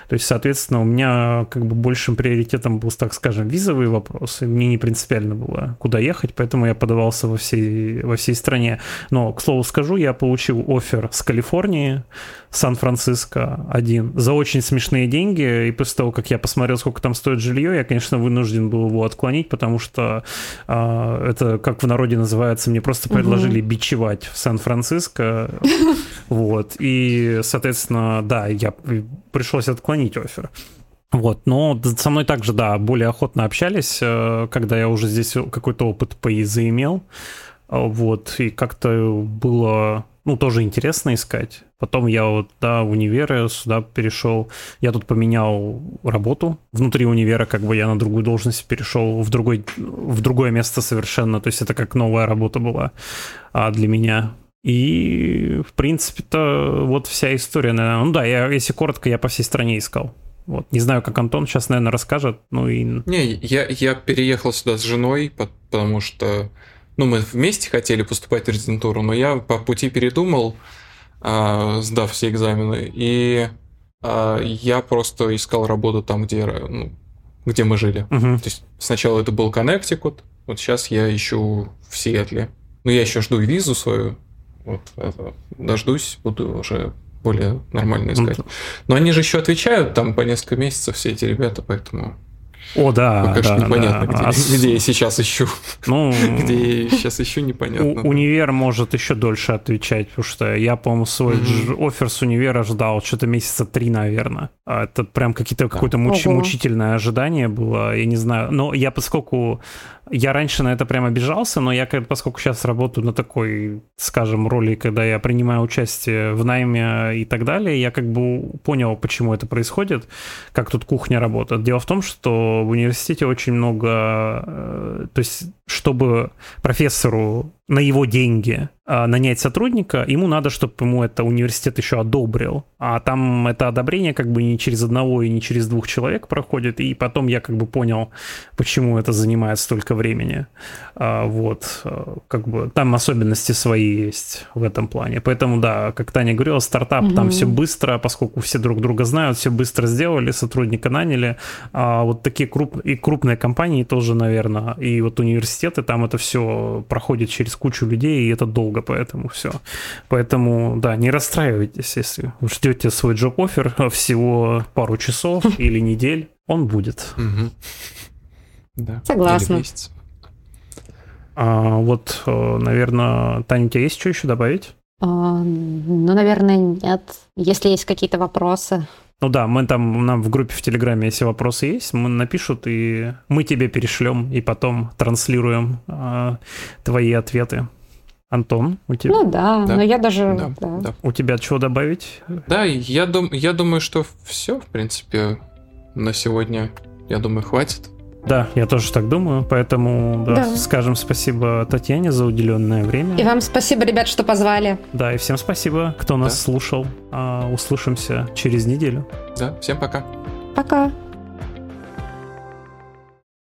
То есть, соответственно, у меня как бы большим приоритетом был, так скажем, визовый вопрос. И мне не принципиально было, куда ехать, поэтому я подавался во всей, во всей стране. Но, к слову скажу, я получил офер с Калифорнии, Сан-Франциско один за очень смешные деньги. И после того, как я посмотрел, сколько там стоит жилье, я, конечно, вынужден был его отклонить, потому что э, это, как в народе называется, мне просто предложили угу. бичевать в Сан-Франциско. Вот. И, соответственно, да, я пришлось отклонить офер. Вот, но со мной также, да, более охотно общались, э, когда я уже здесь какой-то опыт ПИ заимел. А, вот, и как-то было, ну, тоже интересно искать. Потом я вот, да, в универе сюда перешел. Я тут поменял работу. Внутри универа как бы я на другую должность перешел, в, другой, в другое место совершенно. То есть это как новая работа была а, для меня. И, в принципе-то, вот вся история, наверное. Ну да, я, если коротко, я по всей стране искал. Вот. Не знаю, как Антон сейчас, наверное, расскажет. Ну и... Не, я, я переехал сюда с женой, потому что ну, мы вместе хотели поступать в резидентуру, но я по пути передумал, а, сдав все экзамены, и а, я просто искал работу там, где, ну, где мы жили. Угу. То есть сначала это был Коннектикут, вот сейчас я ищу в Сиэтле. Ну, я еще жду визу свою, вот, это, дождусь, буду уже более нормально искать. Но они же еще отвечают там по несколько месяцев, все эти ребята, поэтому... О, да. Пока да, что непонятно, да. где, А где я сейчас ищу. Ну, Где я сейчас ищу, непонятно. У- универ может еще дольше отвечать, потому что я, по-моему, свой дж- офер с универа ждал что-то месяца три, наверное. А Это прям какие-то, какое-то Ого. мучительное ожидание было, я не знаю. Но я, поскольку я раньше на это прям обижался, но я, поскольку сейчас работаю на такой, скажем, роли, когда я принимаю участие в найме и так далее, я как бы понял, почему это происходит, как тут кухня работает. Дело в том, что в университете очень много, э, то есть, чтобы профессору на его деньги а, нанять сотрудника, ему надо, чтобы ему это университет еще одобрил. А там это одобрение как бы не через одного и не через двух человек проходит. И потом я как бы понял, почему это занимает столько времени. А, вот, а, как бы там особенности свои есть в этом плане. Поэтому, да, как Таня говорила, стартап там Мгм. все быстро, поскольку все друг друга знают, все быстро сделали, сотрудника наняли. А вот такие круп... и крупные компании тоже, наверное, и вот университеты, там это все проходит через кучу людей, и это долго, поэтому все. Поэтому, да, не расстраивайтесь, если вы ждете свой джоб-оффер всего пару часов или недель, он будет. Да. Согласна. А, вот, наверное, Таня, у тебя есть что еще добавить? А, Ну, наверное, нет. Если есть какие-то вопросы. Ну да, мы там, нам в группе в Телеграме, если вопросы есть, мы напишут, и мы тебе перешлем, и потом транслируем а, твои ответы. Антон, у тебя, Ну да, Да. но я даже... Да, да. да. у тебя чего добавить? Да, я, дум, я думаю, что все, в принципе, на сегодня, я думаю, хватит. Да, я тоже так думаю, поэтому да, Да. скажем спасибо Татьяне за уделенное время. И вам спасибо, ребят, что позвали. Да, и всем спасибо, кто нас Да. слушал. А, услышимся через неделю. Да, всем пока. Пока.